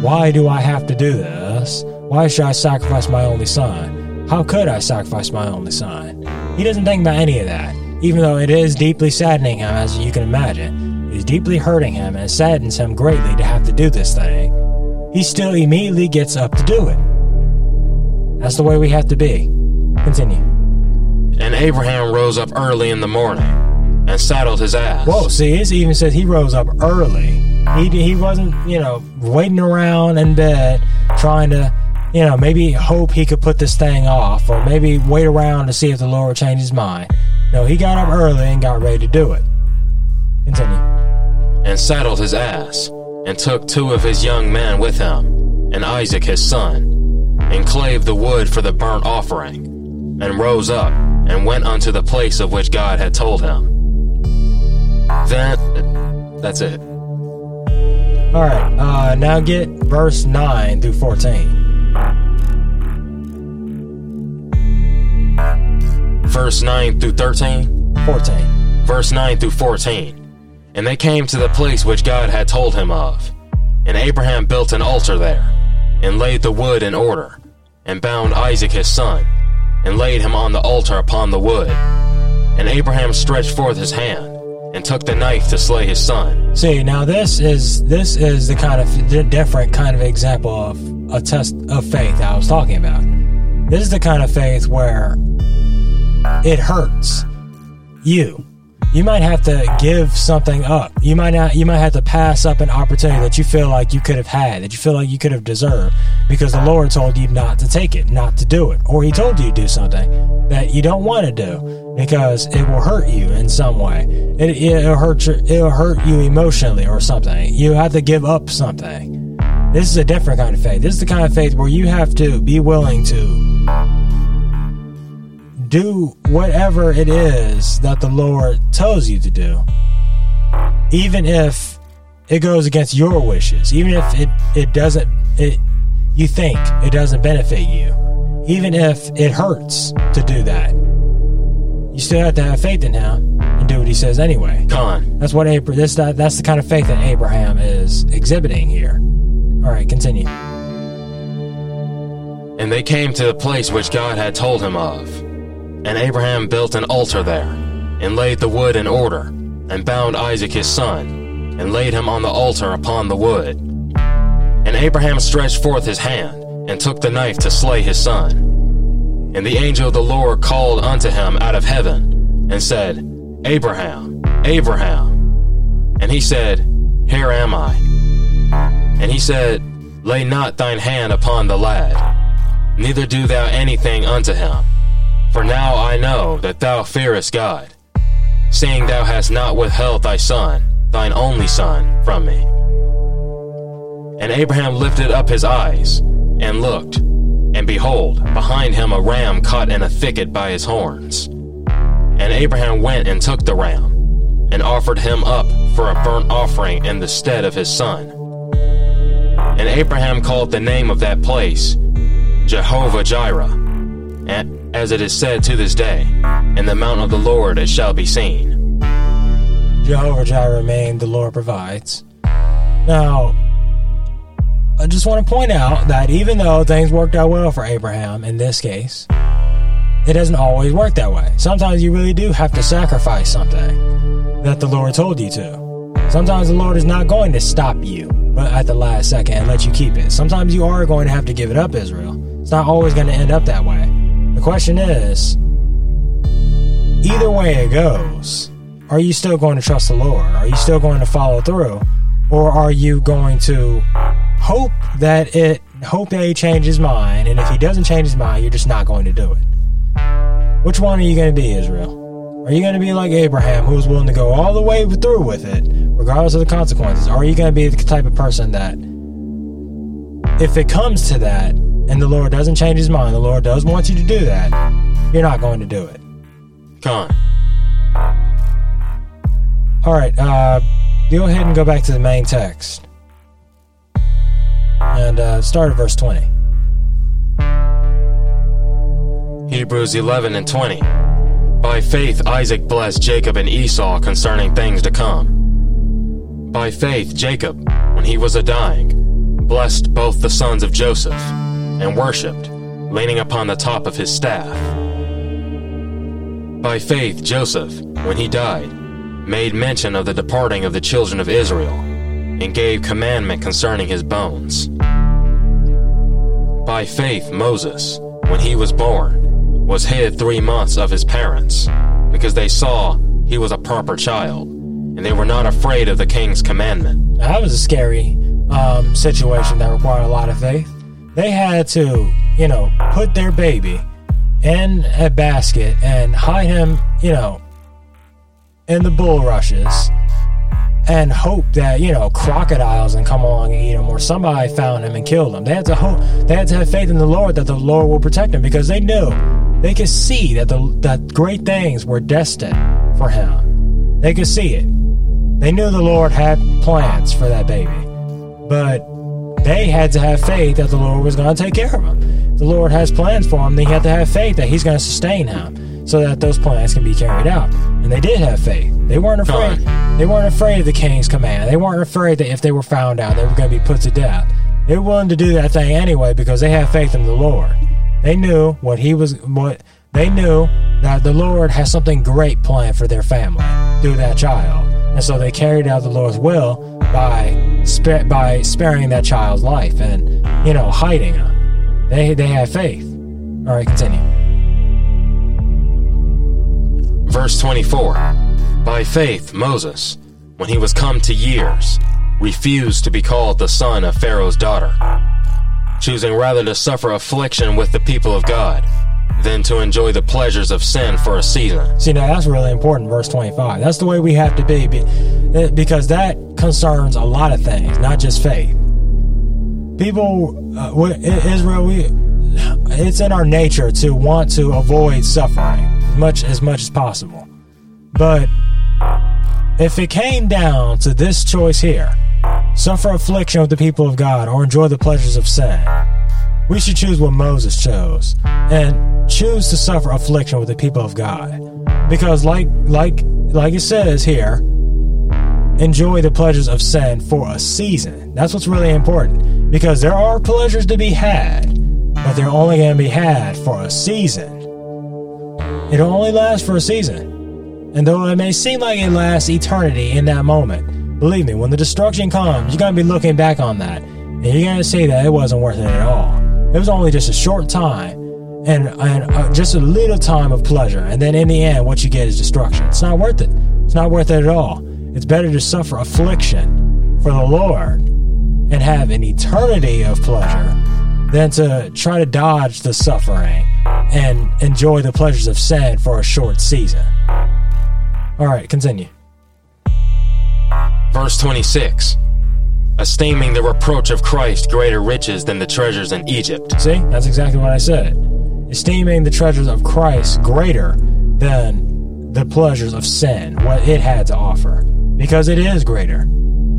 why do I have to do this? Why should I sacrifice my only son? How could I sacrifice my only son? He doesn't think about any of that, even though it is deeply saddening him, as you can imagine. It is deeply hurting him and saddens him greatly to have to do this thing. He still immediately gets up to do it. That's the way we have to be. Continue. And Abraham rose up early in the morning, and saddled his ass. Whoa, see, it even says he rose up early. He, he wasn't, you know, waiting around in bed trying to, you know, maybe hope he could put this thing off or maybe wait around to see if the Lord would change his mind. No, he got up early and got ready to do it. Continue. And saddled his ass, and took two of his young men with him, and Isaac his son, and clave the wood for the burnt offering, and rose up, and went unto the place of which God had told him. Then, that's it. All right, uh, now get verse 9 through 14. Verse 9 through 13. 14. Verse 9 through 14. And they came to the place which God had told him of. And Abraham built an altar there, and laid the wood in order, and bound Isaac his son, and laid him on the altar upon the wood. And Abraham stretched forth his hand, and took the knife to slay his son. See, now this is this is the kind of the different kind of example of a test of faith I was talking about. This is the kind of faith where it hurts you you might have to give something up. You might not. You might have to pass up an opportunity that you feel like you could have had, that you feel like you could have deserved, because the Lord told you not to take it, not to do it, or He told you to do something that you don't want to do because it will hurt you in some way. It, it'll hurt. Your, it'll hurt you emotionally or something. You have to give up something. This is a different kind of faith. This is the kind of faith where you have to be willing to do whatever it is that the Lord tells you to do, even if it goes against your wishes, even if it, it doesn't, it, you think it doesn't benefit you, even if it hurts to do that. You still have to have faith in him and do what he says anyway. Con. That's what Abraham. This that, that's the kind of faith that Abraham is exhibiting here. All right, continue. And they came to the place which God had told him of. And Abraham built an altar there, and laid the wood in order, and bound Isaac his son, and laid him on the altar upon the wood. And Abraham stretched forth his hand, and took the knife to slay his son. And the angel of the Lord called unto him out of heaven, and said, Abraham, Abraham. And he said, Here am I. And he said, Lay not thine hand upon the lad, neither do thou anything unto him. For now I know that thou fearest God, seeing thou hast not withheld thy son, thine only son, from me. And Abraham lifted up his eyes, and looked, and behold, behind him a ram caught in a thicket by his horns. And Abraham went and took the ram, and offered him up for a burnt offering in the stead of his son. And Abraham called the name of that place Jehovah Jireh, and as it is said to this day, In the mount of the Lord it shall be seen. Jehovah Jireh remain, the Lord provides. Now, I just want to point out that even though things worked out well for Abraham in this case, it doesn't always work that way. Sometimes you really do have to sacrifice something that the Lord told you to. Sometimes the Lord is not going to stop you but at the last second and let you keep it. Sometimes you are going to have to give it up, Israel. It's not always going to end up that way. The question is either way it goes, are you still going to trust the Lord? Are you still going to follow through? Or are you going to hope that it hope that he changes his mind and if he doesn't change his mind, you're just not going to do it? Which one are you going to be, Israel? Are you going to be like Abraham, who's willing to go all the way through with it, regardless of the consequences? Or are you going to be the type of person that, if it comes to that, and the Lord doesn't change his mind, the Lord does want you to do that, you're not going to do it. Con. All right, uh, go ahead and go back to the main text. And uh, start at verse 20. Hebrews 11 and 20. By faith Isaac blessed Jacob and Esau concerning things to come. By faith Jacob, when he was a dying, blessed both the sons of Joseph and worshipped, leaning upon the top of his staff. By faith, Joseph, when he died, made mention of the departing of the children of Israel, and gave commandment concerning his bones. By faith, Moses, when he was born, was hid three months of his parents, because they saw he was a proper child, and they were not afraid of the king's commandment. That was a scary um, situation that required a lot of faith they had to, you know, put their baby in a basket and hide him, you know, in the bulrushes and hope that, you know, crocodiles and come along and eat him or somebody found him and killed him. They had to hope, they had to have faith in the Lord that the Lord will protect him because they knew, they could see that the that great things were destined for him. They could see it. They knew the Lord had plans for that baby. But they had to have faith that the Lord was going to take care of them. The Lord has plans for them. They had to have faith that He's going to sustain him. So that those plans can be carried out. And they did have faith. They weren't afraid. They weren't afraid of the king's command. They weren't afraid that if they were found out, they were going to be put to death. They were willing to do that thing anyway because they had faith in the Lord. They knew what he was what they knew that the Lord has something great planned for their family through that child. And so they carried out the Lord's will by by sparing that child's life and you know hiding him. They they had faith. All right, continue. Verse 24 By faith, Moses, when he was come to years, refused to be called the son of Pharaoh's daughter, choosing rather to suffer affliction with the people of God than to enjoy the pleasures of sin for a season. See, now that's really important, verse 25. That's the way we have to be eh, because that concerns a lot of things, not just faith. People, uh, Israel, we, it's in our nature to want to avoid suffering much as much as possible. But if it came down to this choice here, suffer affliction with the people of God or enjoy the pleasures of sin, we should choose what Moses chose and choose to suffer affliction with the people of God. Because like like like it says here, enjoy the pleasures of sin for a season. That's what's really important. Because there are pleasures to be had, but they're only going to be had for a season. It'll only last for a season. And though it may seem like it lasts eternity in that moment, believe me, when the destruction comes, you're going to be looking back on that, and you're going to see that it wasn't worth it at all. It was only just a short time and, and uh, just a little time of pleasure. And then in the end, what you get is destruction. It's not worth it. It's not worth it at all. It's better to suffer affliction for the Lord and have an eternity of pleasure than to try to dodge the suffering and enjoy the pleasures of sin for a short season. All right, continue. Verse 26 esteeming the reproach of Christ greater riches than the treasures in Egypt. See, that's exactly what I said. Esteeming the treasures of Christ greater than the pleasures of sin, what it had to offer, because it is greater.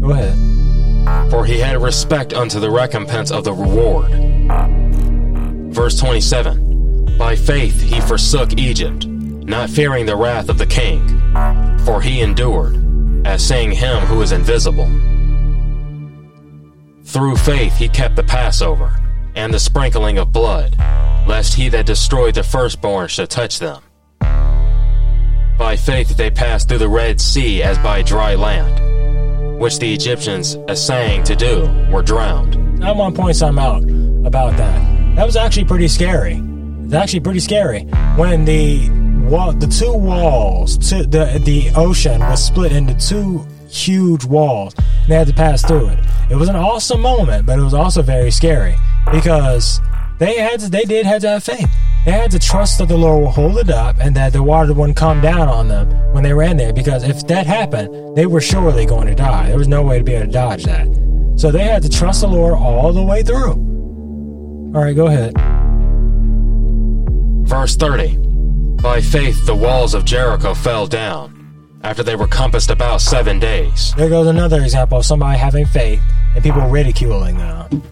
Go ahead. For he had respect unto the recompense of the reward. Verse 27 By faith he forsook Egypt, not fearing the wrath of the king, for he endured, as seeing him who is invisible. Through faith he kept the Passover, and the sprinkling of blood, lest he that destroyed the firstborn should touch them. By faith they passed through the Red Sea as by dry land, which the Egyptians, essaying to do, were drowned. I want to point something out about that. That was actually pretty scary. It's actually pretty scary when the wall, the two walls, to the the ocean was split into two huge walls. And they had to pass through it. It was an awesome moment, but it was also very scary because they had to, they did have to have faith. They had to trust that the Lord will hold it up and that the water wouldn't come down on them when they ran there. Because if that happened, they were surely going to die. There was no way to be able to dodge that. So they had to trust the Lord all the way through. All right, go ahead. Verse 30 By faith the walls of Jericho fell down after they were compassed about seven days. There goes another example of somebody having faith and people ridiculing them.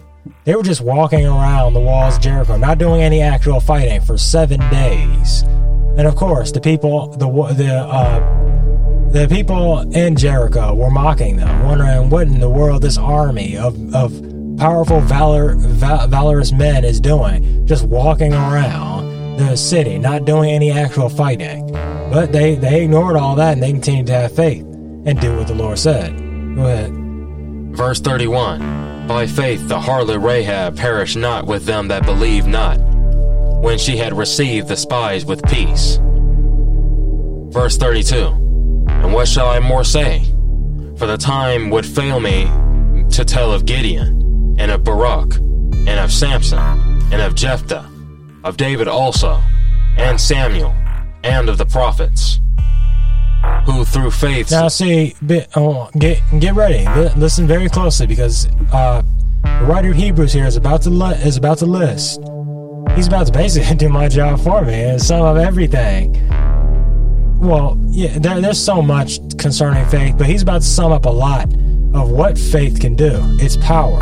They were just walking around the walls of Jericho, not doing any actual fighting for seven days. And of course, the people, the the uh, the people in Jericho were mocking them, wondering what in the world this army of of powerful, valor, val- valorous men is doing, just walking around the city, not doing any actual fighting. But they, they ignored all that and they continued to have faith and do what the Lord said. Go ahead. Verse 31 By faith the harlot Rahab perished not with them that believed not, when she had received the spies with peace. Verse 32 And what shall I more say? For the time would fail me to tell of Gideon, and of Barak, and of Samson, and of Jephthah, of David also, and Samuel and of the prophets, who through faith. Now, see, oh, get get ready. Listen very closely because uh, the writer of Hebrews here is about to li- is about to list. He's about to basically do my job for me and sum up everything. Well, yeah, there, there's so much concerning faith, but he's about to sum up a lot of what faith can do. Its power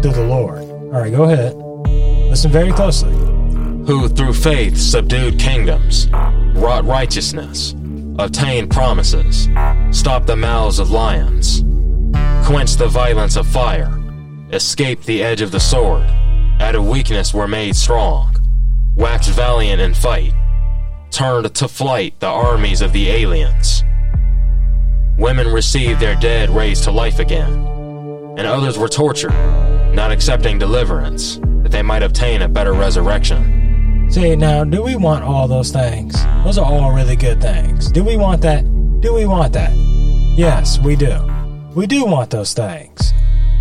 through the Lord. All right, go ahead. Listen very closely. Who through faith subdued kingdoms wrought righteousness, obtained promises, stopped the mouths of lions, quenched the violence of fire, escaped the edge of the sword, out of weakness were made strong, waxed valiant in fight, turned to flight the armies of the aliens. Women received their dead raised to life again, and others were tortured, not accepting deliverance, that they might obtain a better resurrection. See, now, do we want all those things? Those are all really good things. Do we want that? Do we want that? Yes, we do. We do want those things.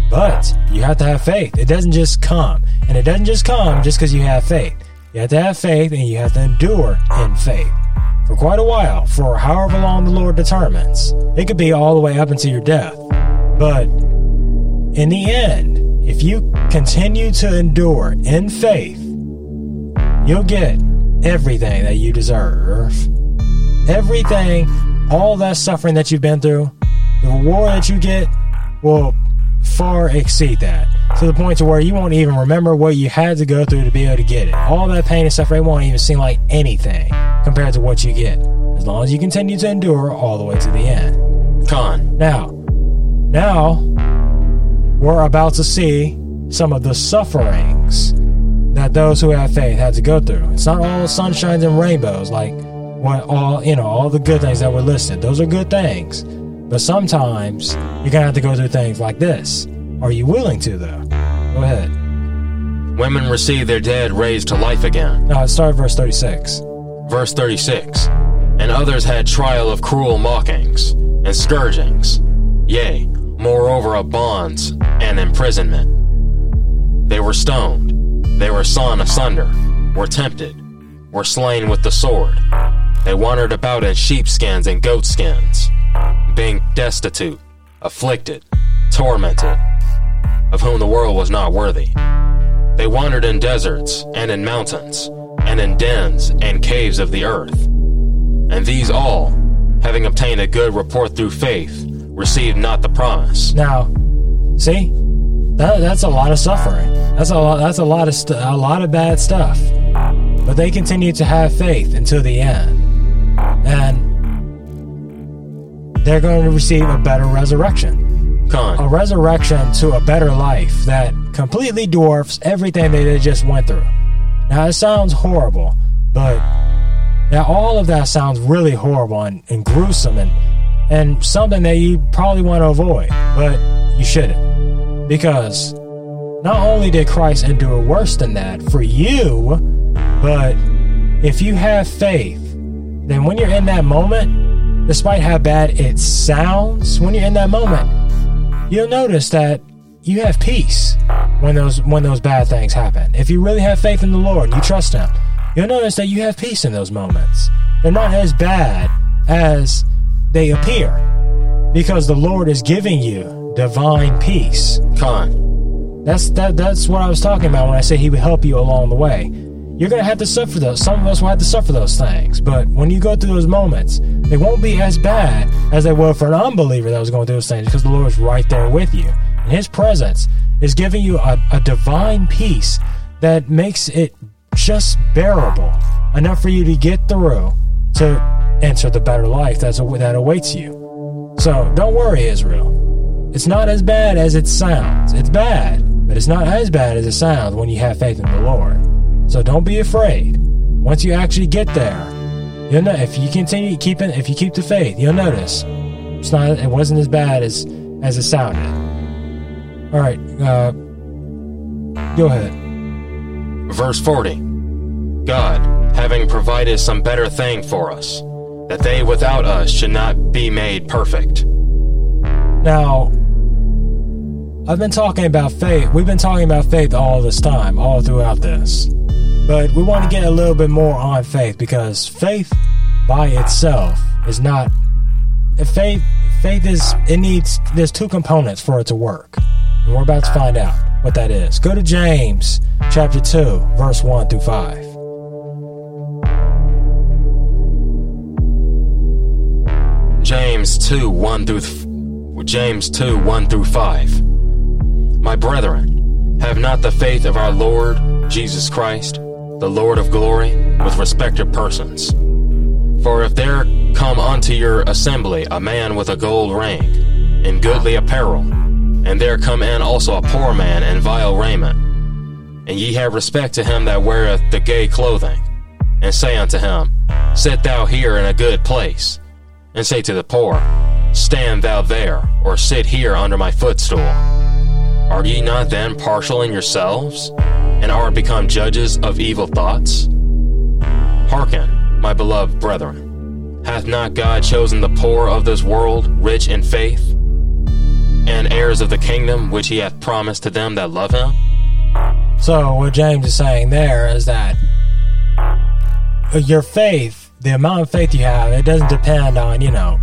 But you have to have faith. It doesn't just come. And it doesn't just come just because you have faith. You have to have faith and you have to endure in faith for quite a while, for however long the Lord determines. It could be all the way up until your death. But in the end, if you continue to endure in faith, you'll get everything that you deserve. Everything, all that suffering that you've been through, the reward that you get will far exceed that to the point to where you won't even remember what you had to go through to be able to get it. All that pain and suffering won't even seem like anything compared to what you get, as long as you continue to endure all the way to the end. Con. Now, now we're about to see some of the sufferings that those who have faith had to go through. It's not all sunshines and rainbows like what all you know, all the good things that were listed. Those are good things. But sometimes you're gonna have to go through things like this. Are you willing to though? Go ahead. Women receive their dead raised to life again. No, start at verse 36. Verse 36 And others had trial of cruel mockings and scourgings, yea, moreover of bonds and imprisonment. They were stoned, they were sawn asunder, were tempted, were slain with the sword. They wandered about in sheepskins and goatskins, being destitute, afflicted, tormented, of whom the world was not worthy. They wandered in deserts and in mountains, and in dens and caves of the earth. And these all, having obtained a good report through faith, received not the promise. Now, see, that, that's a lot of suffering. That's a lot. That's a lot of st- a lot of bad stuff. But they continue to have faith until the end, and they're going to receive a better resurrection. Con. A resurrection to a better life that completely dwarfs everything that they just went through. Now, it sounds horrible, but now all of that sounds really horrible and, and gruesome and, and something that you probably want to avoid, but you shouldn't. Because not only did Christ endure worse than that for you, but if you have faith, then when you're in that moment, despite how bad it sounds, when you're in that moment, you'll notice that you have peace when those when those bad things happen. If you really have faith in the Lord, you trust Him, you'll notice that you have peace in those moments. They're not as bad as they appear, because the Lord is giving you divine peace. Con. That's that. That's what I was talking about when I say He would help you along the way. You're gonna have to suffer those. Some of us will have to suffer those things, but when you go through those moments, they won't be as bad as they were for an unbeliever that was going through those things, because the Lord is right there with you, and His presence is giving you a, a divine peace that makes it just bearable enough for you to get through to enter the better life that's that awaits you. So don't worry, Israel. It's not as bad as it sounds. It's bad, but it's not as bad as it sounds when you have faith in the Lord. So don't be afraid. Once you actually get there, you'll know if you continue keeping if you keep the faith, you'll notice it's not it wasn't as bad as as it sounded. All right, uh, go ahead. Verse 40 God, having provided some better thing for us, that they without us should not be made perfect. Now, I've been talking about faith. We've been talking about faith all this time, all throughout this. But we want to get a little bit more on faith because faith by itself is not faith faith is it needs there's two components for it to work. And we're about to find out what that is. Go to James chapter 2, verse 1 through 5. James 2 1 through th- James 2 1 through 5. My brethren, have not the faith of our Lord Jesus Christ, the Lord of glory, with respect to persons. For if there come unto your assembly a man with a gold ring, in goodly apparel, and there come in also a poor man in vile raiment, and ye have respect to him that weareth the gay clothing, and say unto him, Sit thou here in a good place, and say to the poor, Stand thou there, or sit here under my footstool. Are ye not then partial in yourselves, and are become judges of evil thoughts? Hearken, my beloved brethren, hath not God chosen the poor of this world rich in faith, and heirs of the kingdom which he hath promised to them that love him? So, what James is saying there is that your faith, the amount of faith you have, it doesn't depend on, you know,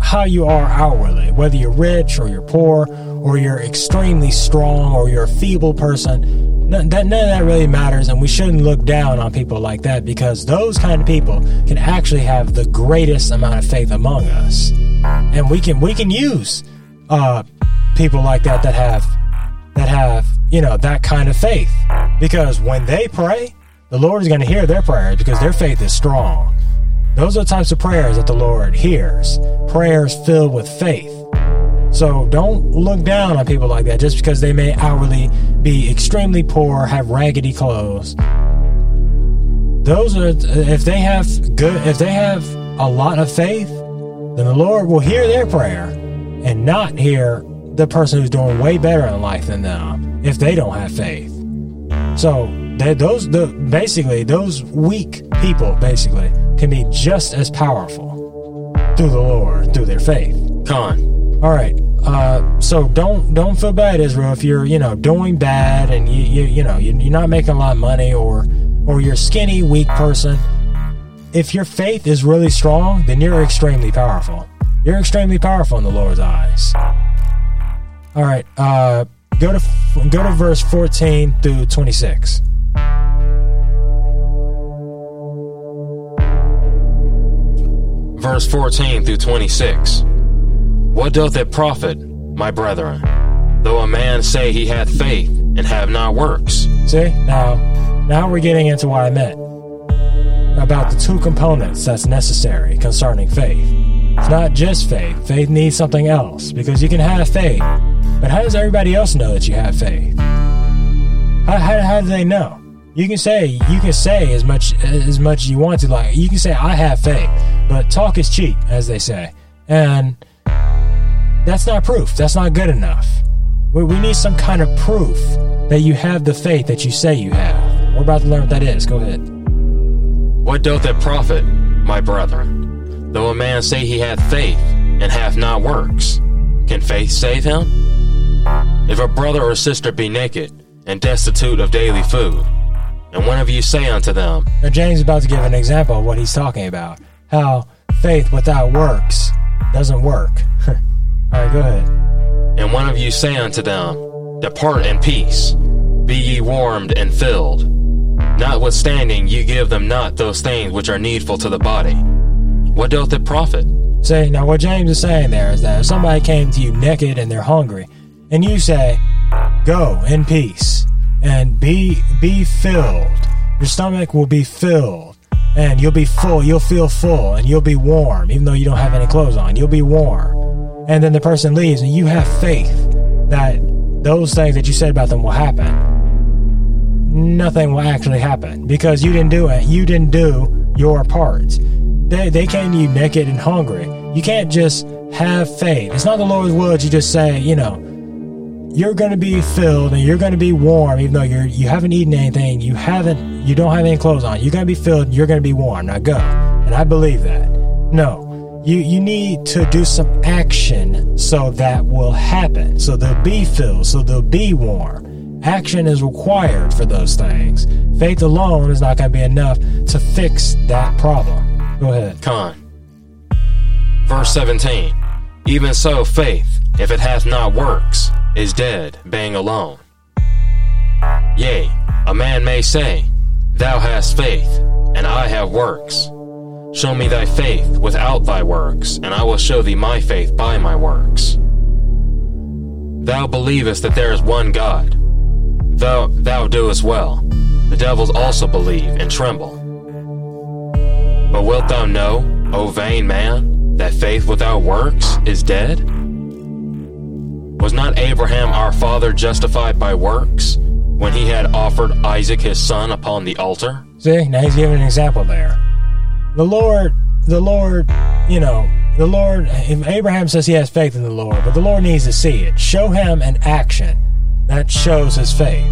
how you are outwardly, whether you're rich or you're poor or you're extremely strong or you're a feeble person. None, that, none of that really matters, and we shouldn't look down on people like that because those kind of people can actually have the greatest amount of faith among us, and we can we can use uh, people like that that have that have you know that kind of faith because when they pray, the Lord is going to hear their prayers because their faith is strong. Those are the types of prayers that the Lord hears. Prayers filled with faith. So don't look down on people like that just because they may hourly be extremely poor, have raggedy clothes. Those are if they have good if they have a lot of faith, then the Lord will hear their prayer and not hear the person who's doing way better in life than them if they don't have faith. So those the basically those weak people basically can be just as powerful through the Lord through their faith. Con. All right. Uh, so don't don't feel bad, Israel, if you're you know doing bad and you you, you know you, you're not making a lot of money or or you're a skinny weak person. If your faith is really strong, then you're extremely powerful. You're extremely powerful in the Lord's eyes. All right. Uh, go to go to verse 14 through 26. Verse 14 through 26. What doth it profit, my brethren, though a man say he hath faith and have not works? See now, now we're getting into what I meant about the two components that's necessary concerning faith. It's not just faith. Faith needs something else because you can have faith, but how does everybody else know that you have faith? How, how, how do they know? You can say you can say as much as much as you want to. Like you can say I have faith, but talk is cheap, as they say, and that's not proof. That's not good enough. We, we need some kind of proof that you have the faith that you say you have. We're about to learn what that is. Go ahead. What doth it profit, my brethren, though a man say he hath faith and hath not works? Can faith save him? If a brother or sister be naked and destitute of daily food, and one of you say unto them, Now, James is about to give an example of what he's talking about. How faith without works doesn't work. All right, go ahead. and one of you say unto them, Depart in peace, be ye warmed and filled. Notwithstanding, ye give them not those things which are needful to the body. What doth it profit? See, now what James is saying there is that if somebody came to you naked and they're hungry, and you say, Go in peace and be be filled, your stomach will be filled, and you'll be full, you'll feel full, and you'll be warm, even though you don't have any clothes on, you'll be warm. And then the person leaves, and you have faith that those things that you said about them will happen. Nothing will actually happen because you didn't do it. You didn't do your part. They, they came to you naked and hungry. You can't just have faith. It's not the Lord's will you just say, you know, you're going to be filled and you're going to be warm, even though you're you haven't eaten anything, you haven't, you don't have any clothes on. You're going to be filled. You're going to be warm. Now go. And I believe that. No, you you need to do some action so that will happen. So they'll be filled. So they'll be warm. Action is required for those things. Faith alone is not going to be enough to fix that problem. Go ahead. Con. Verse 17. Even so, faith, if it hath not works, is dead, being alone. Yea, a man may say, Thou hast faith, and I have works. Show me thy faith without thy works, and I will show thee my faith by my works. Thou believest that there is one God. Thou, thou doest well. The devils also believe and tremble. But wilt thou know, O vain man, that faith without works is dead? Was not Abraham our father justified by works when he had offered Isaac his son upon the altar? See, now he's giving an example there. The Lord, the Lord, you know, the Lord, Abraham says he has faith in the Lord, but the Lord needs to see it. Show him an action that shows his faith.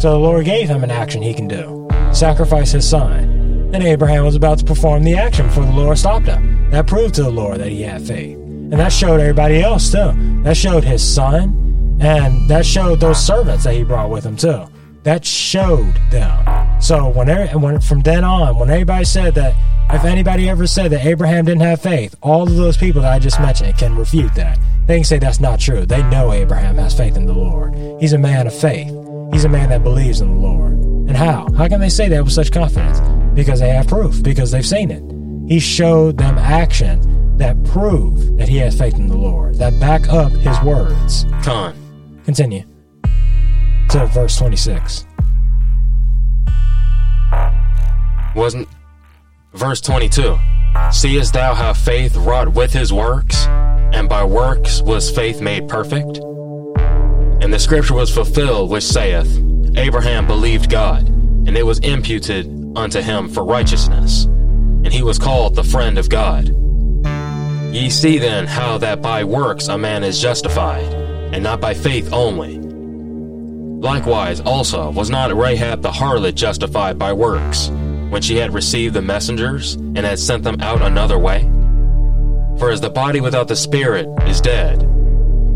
So the Lord gave him an action he can do sacrifice his son. And Abraham was about to perform the action before the Lord stopped him. That proved to the Lord that he had faith. And that showed everybody else too. That showed his son, and that showed those servants that he brought with him too. That showed them. So when, when from then on, when everybody said that, if anybody ever said that Abraham didn't have faith, all of those people that I just mentioned can refute that. They can say that's not true. They know Abraham has faith in the Lord. He's a man of faith. He's a man that believes in the Lord. And how? How can they say that with such confidence? Because they have proof, because they've seen it. He showed them actions that prove that he has faith in the Lord, that back up his words. Con. Continue to verse 26. Wasn't. Verse 22. Seest thou how faith wrought with his works, and by works was faith made perfect? And the scripture was fulfilled, which saith, Abraham believed God, and it was imputed unto him for righteousness, and he was called the friend of God. Ye see then how that by works a man is justified, and not by faith only. Likewise also was not Rahab the harlot justified by works, when she had received the messengers, and had sent them out another way? For as the body without the spirit is dead,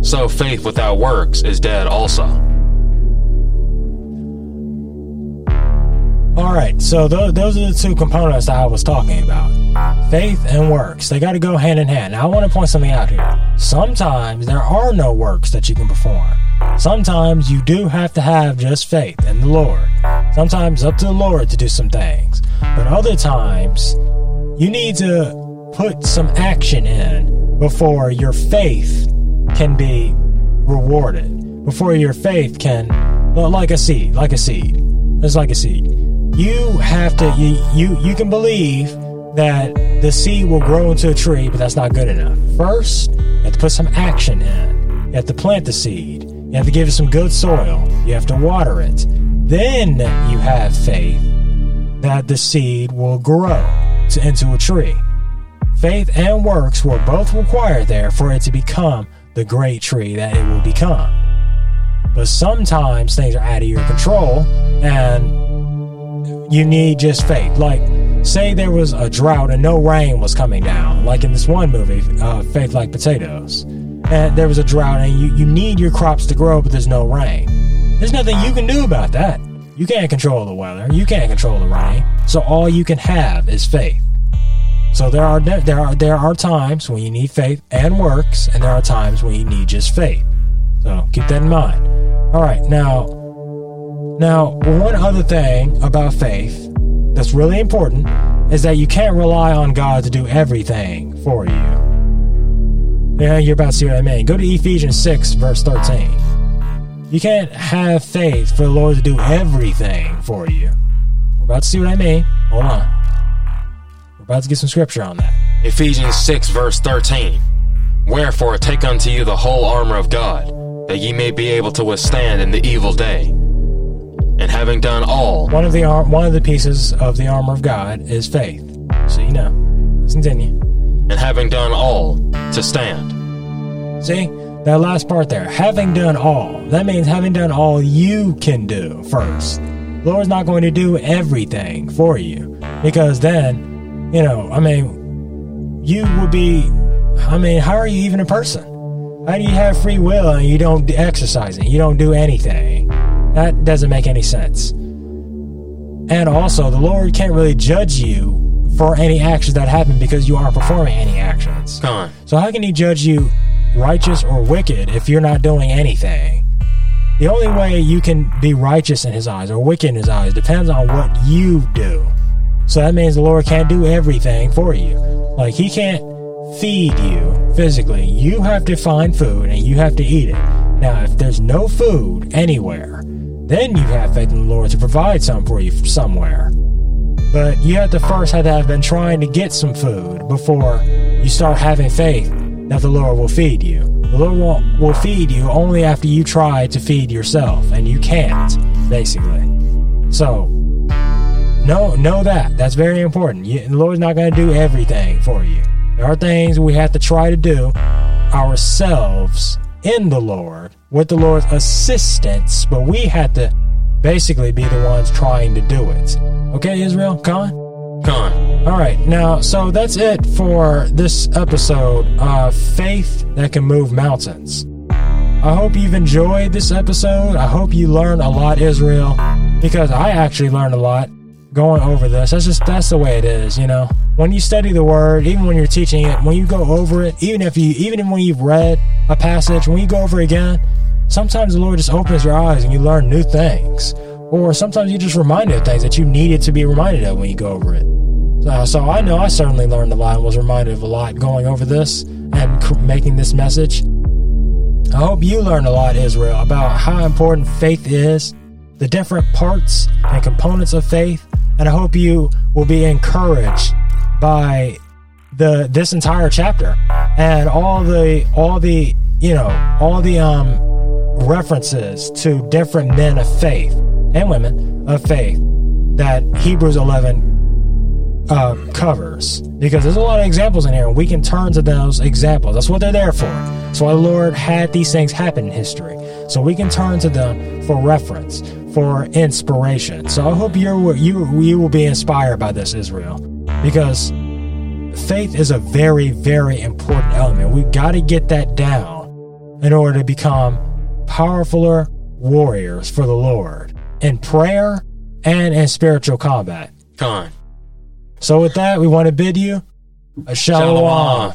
so faith without works is dead also. All right, so th- those are the two components that I was talking about faith and works. They got to go hand in hand. Now, I want to point something out here. Sometimes there are no works that you can perform. Sometimes you do have to have just faith in the Lord. Sometimes up to the Lord to do some things. But other times, you need to put some action in before your faith can be rewarded. Before your faith can, like a seed, like a seed. It's like a seed you have to you, you you can believe that the seed will grow into a tree, but that's not good enough. First, you have to put some action in. You have to plant the seed. You have to give it some good soil. You have to water it. Then you have faith that the seed will grow to, into a tree. Faith and works were both required there for it to become the great tree that it will become. But sometimes things are out of your control and you need just faith. Like, say there was a drought and no rain was coming down, like in this one movie, uh, Faith Like Potatoes. And there was a drought and you, you need your crops to grow, but there's no rain. There's nothing you can do about that. You can't control the weather. You can't control the rain. So all you can have is faith. So there are there are there are times when you need faith and works, and there are times when you need just faith. So keep that in mind. All right, now now, one other thing about faith that's really important is that you can't rely on God to do everything for you. Yeah, you're about to see what I mean. Go to Ephesians 6, verse 13. You can't have faith for the Lord to do everything for you. We're about to see what I mean. Hold on. We're about to get some scripture on that. Ephesians 6, verse 13. Wherefore, take unto you the whole armor of God, that ye may be able to withstand in the evil day and having done all. One of the ar- one of the pieces of the armor of God is faith. So you know. Let's continue. And having done all, to stand. See that last part there. Having done all. That means having done all you can do first. The Lord's not going to do everything for you because then, you know, I mean, you would be. I mean, how are you even a person? How do you have free will and you don't exercise it? You don't do anything. That doesn't make any sense. And also, the Lord can't really judge you for any actions that happen because you aren't performing any actions. Come on. So how can he judge you righteous or wicked if you're not doing anything? The only way you can be righteous in his eyes or wicked in his eyes depends on what you do. So that means the Lord can't do everything for you. Like he can't feed you physically. You have to find food and you have to eat it. Now, if there's no food anywhere, then you have faith in the Lord to provide some for you somewhere. But you have to first have to have been trying to get some food before you start having faith that the Lord will feed you. The Lord will, feed you only after you try to feed yourself, and you can't, basically. So, know, know that. That's very important. You, the Lord's not going to do everything for you. There are things we have to try to do ourselves in the Lord with the Lord's assistance, but we had to basically be the ones trying to do it. Okay, Israel? Con? Con. All right, now, so that's it for this episode of Faith That Can Move Mountains. I hope you've enjoyed this episode. I hope you learned a lot, Israel, because I actually learned a lot going over this. That's just that's the way it is, you know. When you study the word, even when you're teaching it, when you go over it, even if you even when you've read a passage, when you go over it again, sometimes the Lord just opens your eyes and you learn new things. Or sometimes you just reminded of things that you needed to be reminded of when you go over it. So, so I know I certainly learned a lot and was reminded of a lot going over this and cr- making this message. I hope you learned a lot, Israel, about how important faith is, the different parts and components of faith, and I hope you will be encouraged by the this entire chapter and all the all the you know all the um references to different men of faith and women of faith that Hebrews 11 uh, covers. Because there's a lot of examples in here and we can turn to those examples. That's what they're there for. So our lord had these things happen in history. So we can turn to them for reference for inspiration. So i hope you're you you will be inspired by this israel. Because faith is a very very important element. We've got to get that down in order to become powerfuler warriors for the lord in prayer and in spiritual combat. Con. So with that, we want to bid you a shalom. Shalom.